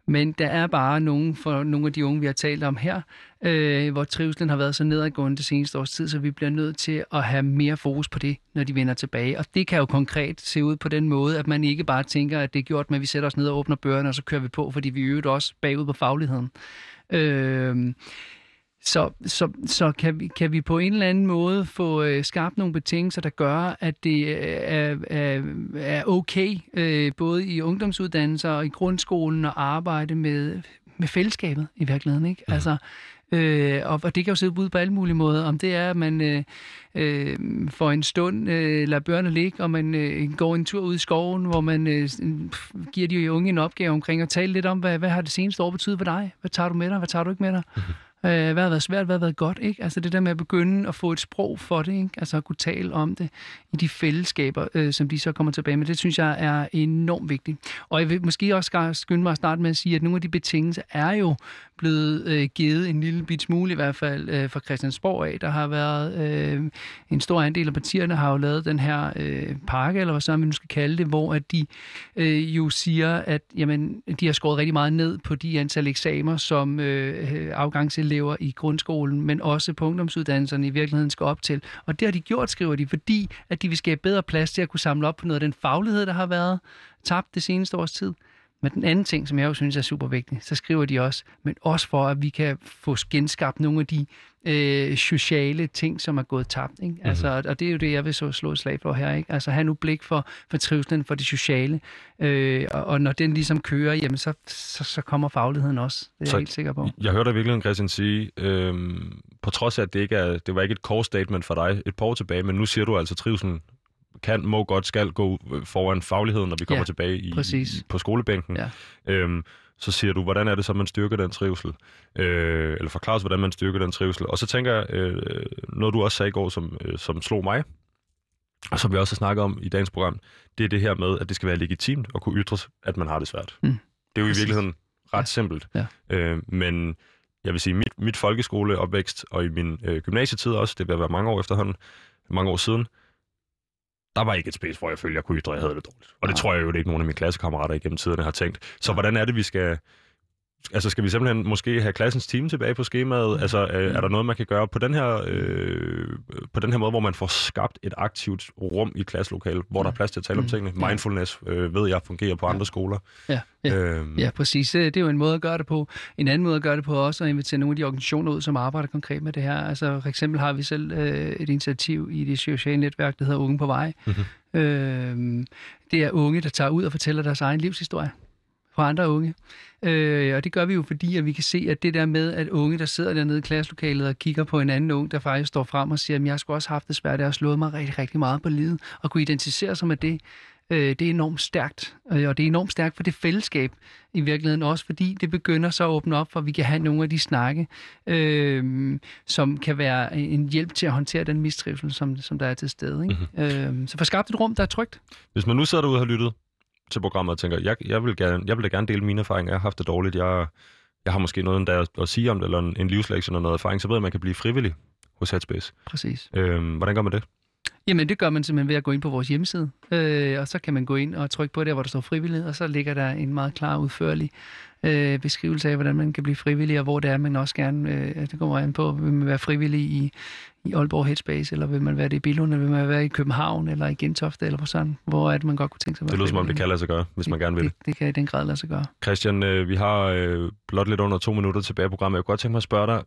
Men der er bare nogle for nogle af de unge, vi har talt om her, øh, hvor trivselen har været så nedadgående det seneste års tid, så vi bliver nødt til at have mere fokus på det, når de vender tilbage. Og det kan jo konkret se ud på den måde, at man ikke bare tænker, at det er gjort men vi sætter os ned og åbner børnene, og så kører vi på, fordi vi øvrigt også bagud på fagligheden. Øh, så, så, så kan, vi, kan vi på en eller anden måde få øh, skabt nogle betingelser, der gør, at det øh, er, er, er okay, øh, både i ungdomsuddannelser og i grundskolen, at arbejde med, med fællesskabet i virkeligheden. Ikke? Ja. Altså, Øh, og, og det kan jo se ud på alle mulige måder. Om det er, at man øh, øh, for en stund øh, lader børnene ligge, og man øh, går en tur ud i skoven, hvor man øh, giver de unge en opgave omkring at tale lidt om, hvad, hvad har det seneste år betydet for dig? Hvad tager du med dig? Hvad tager du ikke med dig? Mm-hmm. (laughs) Øh, hvad har været svært, hvad har været godt, ikke? Altså det der med at begynde at få et sprog for det, ikke? Altså at kunne tale om det i de fællesskaber, øh, som de så kommer tilbage med, det synes jeg er enormt vigtigt. Og jeg vil måske også skynde mig at starte med at sige, at nogle af de betingelser er jo blevet øh, givet en lille bit smule i hvert fald øh, fra Christiansborg af. Der har været øh, en stor andel af partierne har jo lavet den her øh, pakke, eller hvad så man nu skal kalde det, hvor at de øh, jo siger, at jamen, de har skåret rigtig meget ned på de antal eksamener, som øh, afgangselever i grundskolen, men også på ungdomsuddannelserne i virkeligheden skal op til. Og det har de gjort, skriver de, fordi at de vil skabe bedre plads til at kunne samle op på noget af den faglighed, der har været tabt det seneste års tid. Men den anden ting, som jeg jo synes er super vigtig, så skriver de også, men også for, at vi kan få genskabt nogle af de øh, sociale ting, som er gået tabt. Ikke? Mm-hmm. Altså, og det er jo det, jeg vil så slå et slag for her. Ikke? Altså have nu blik for, for trivselen, for det sociale. Øh, og, og når den ligesom kører, jamen så, så, så kommer fagligheden også. Det er så jeg helt sikker på. Jeg hørte dig virkelig, Christian, sige, øh, på trods af, at det ikke er, det var ikke et core statement for dig et par år tilbage, men nu siger du altså, at trivselen kan, må godt, skal gå foran fagligheden, når vi kommer ja, tilbage i, i, på skolebænken. Ja. Øhm, så siger du, hvordan er det så, man styrker den trivsel? Øh, eller forklarer os, hvordan man styrker den trivsel. Og så tænker jeg, øh, noget du også sagde i går, som, øh, som slog mig, og som vi også har snakket om i dagens program, det er det her med, at det skal være legitimt at kunne ytres, at man har det svært. Mm. Det er jo i virkeligheden ret ja. simpelt. Ja. Øh, men jeg vil sige, mit, mit folkeskoleopvækst og i min øh, gymnasietid også, det vil være mange år efterhånden, mange år siden, der var ikke et space, hvor jeg følte, jeg kunne ytre, at jeg havde det dårligt. Og det tror jeg jo ikke nogen af mine klassekammerater igennem tiderne har tænkt. Så hvordan er det, vi skal... Altså skal vi simpelthen måske have klassens team tilbage på skemaet? Mm. Altså er, er der noget, man kan gøre på den her øh, på den her måde, hvor man får skabt et aktivt rum i klasselokalet, hvor der er plads til at tale om mm. tingene? Mindfulness øh, ved jeg fungerer på andre skoler. Ja, ja. Øhm. ja, præcis. Det er jo en måde at gøre det på. En anden måde at gøre det på også at invitere nogle af de organisationer ud, som arbejder konkret med det her. Altså for eksempel har vi selv øh, et initiativ i det sociale netværk, der hedder Unge på Vej. Mm-hmm. Øh, det er unge, der tager ud og fortæller deres egen livshistorie på andre unge. Øh, og det gør vi jo, fordi at vi kan se, at det der med, at unge, der sidder dernede i klasselokalet og kigger på en anden ung, der faktisk står frem og siger, at jeg skulle også have haft det svært, jeg har slået mig rigtig, rigtig meget på livet, og kunne identificere sig med det, øh, det er enormt stærkt. Øh, og det er enormt stærkt for det fællesskab i virkeligheden også, fordi det begynder så at åbne op for, at vi kan have nogle af de snakke, øh, som kan være en hjælp til at håndtere den mistrivsel, som, som der er til stede. Ikke? Mm-hmm. Øh, så få skabt et rum, der er trygt. Hvis man nu sidder derude og har lyttet til programmet og tænker, jeg, jeg, vil gerne, jeg vil da gerne dele mine erfaringer, jeg har haft det dårligt, jeg, jeg har måske noget der at sige om det, eller en, en livslektion eller noget erfaring, så ved jeg, at man kan blive frivillig hos Headspace. Præcis. Øhm, hvordan gør man det? Jamen, det gør man simpelthen ved at gå ind på vores hjemmeside, øh, og så kan man gå ind og trykke på der, hvor der står frivillighed, og så ligger der en meget klar, udførlig øh, beskrivelse af, hvordan man kan blive frivillig, og hvor det er, man også gerne, øh, det kommer an på, vil man være frivillig i, i Aalborg Headspace, eller vil man være det i Billund, eller vil man være i København, eller i Gentofte, eller på sådan, hvor er det, man godt kunne tænke sig at være Det lyder som om, det kan lade sig gøre, hvis man gerne vil. Det, det kan i den grad lade sig gøre. Christian, øh, vi har øh, blot lidt under to minutter tilbage i programmet. Jeg kunne godt tænke mig at spørge dig,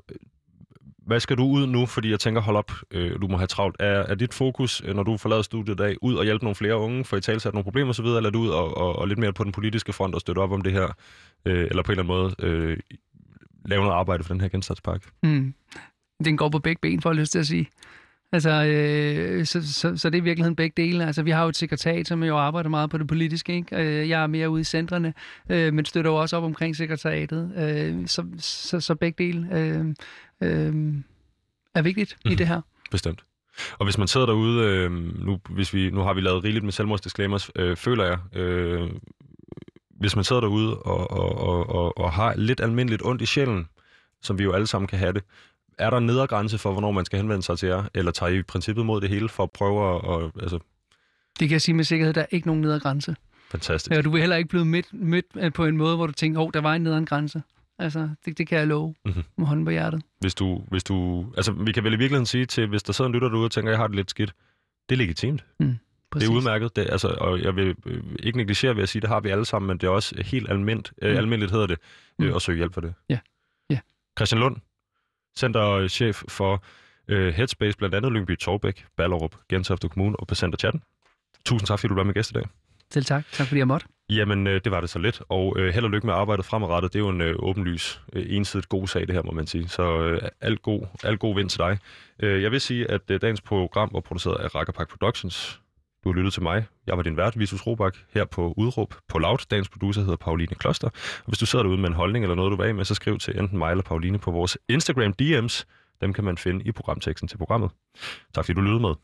hvad skal du ud nu? Fordi jeg tænker, hold op, øh, du må have travlt. Er, er dit fokus, øh, når du forlader studiet i dag, ud og hjælpe nogle flere unge, for i tale nogle problemer osv., eller er du ud og, og, og lidt mere på den politiske front og støtte op om det her, øh, eller på en eller anden måde øh, lave noget arbejde for den her genstartspakke? Mm. Den går på begge ben, for at lyst til at sige. Altså, øh, så, så, så det er i virkeligheden begge dele. Altså, vi har jo et sekretariat, som jo arbejder meget på det politiske. Ikke? Øh, jeg er mere ude i centrene, øh, men støtter jo også op omkring sekretariatet. Øh, så, så, så begge dele øh, øh, er vigtigt mm. i mhm. det her. Bestemt. Og hvis man sidder derude, øh, nu, hvis vi, nu har vi lavet rigeligt med selvmordsdisclaimers, øh, føler jeg, øh, hvis man sidder derude og, og, og, og, og har lidt almindeligt ondt i sjælen, som vi jo alle sammen kan have det, er der en nedergrænse for, hvornår man skal henvende sig til jer, eller tager I i princippet mod det hele for at prøve at... Altså... Det kan jeg sige med sikkerhed, der er ikke nogen nedergrænse. Fantastisk. Ja, du vil heller ikke blive mødt, mødt på en måde, hvor du tænker, åh, oh, der var en nedergrænse. Altså, det, det kan jeg love mm-hmm. med hånden på hjertet. Hvis du, hvis du, altså, vi kan vel i virkeligheden sige til, hvis der sidder en lytter derude og tænker, jeg har det lidt skidt, det er legitimt. Mm, det er udmærket, det, altså, og jeg vil øh, ikke negligere ved at sige, det har vi alle sammen, men det er også helt almindeligt, øh, mm. almindeligt hedder det, øh, mm. at søge hjælp for det. Ja. ja. Christian Lund, centerchef for øh, Headspace, blandt andet Lyngby Torbæk, Ballerup, Gentofte Kommune og Patienter Chatten. Tusind tak, fordi du var med gæst i dag. Selv tak. Tak fordi jeg måtte. Jamen, øh, det var det så lidt, og øh, held og lykke med arbejdet fremadrettet. Det er jo en øh, åbenlys, øh, ensidigt god sag, det her, må man sige. Så øh, alt, god, alt god vind til dig. Øh, jeg vil sige, at øh, dagens program var produceret af Rakkerpak Productions. Du har lyttet til mig. Jeg var din vært, Visus Robak, her på Udråb på Loud. Dagens producer hedder Pauline Kloster. Og hvis du sidder derude med en holdning eller noget, du vil af med, så skriv til enten mig eller Pauline på vores Instagram DM's. Dem kan man finde i programteksten til programmet. Tak fordi du lyttede med.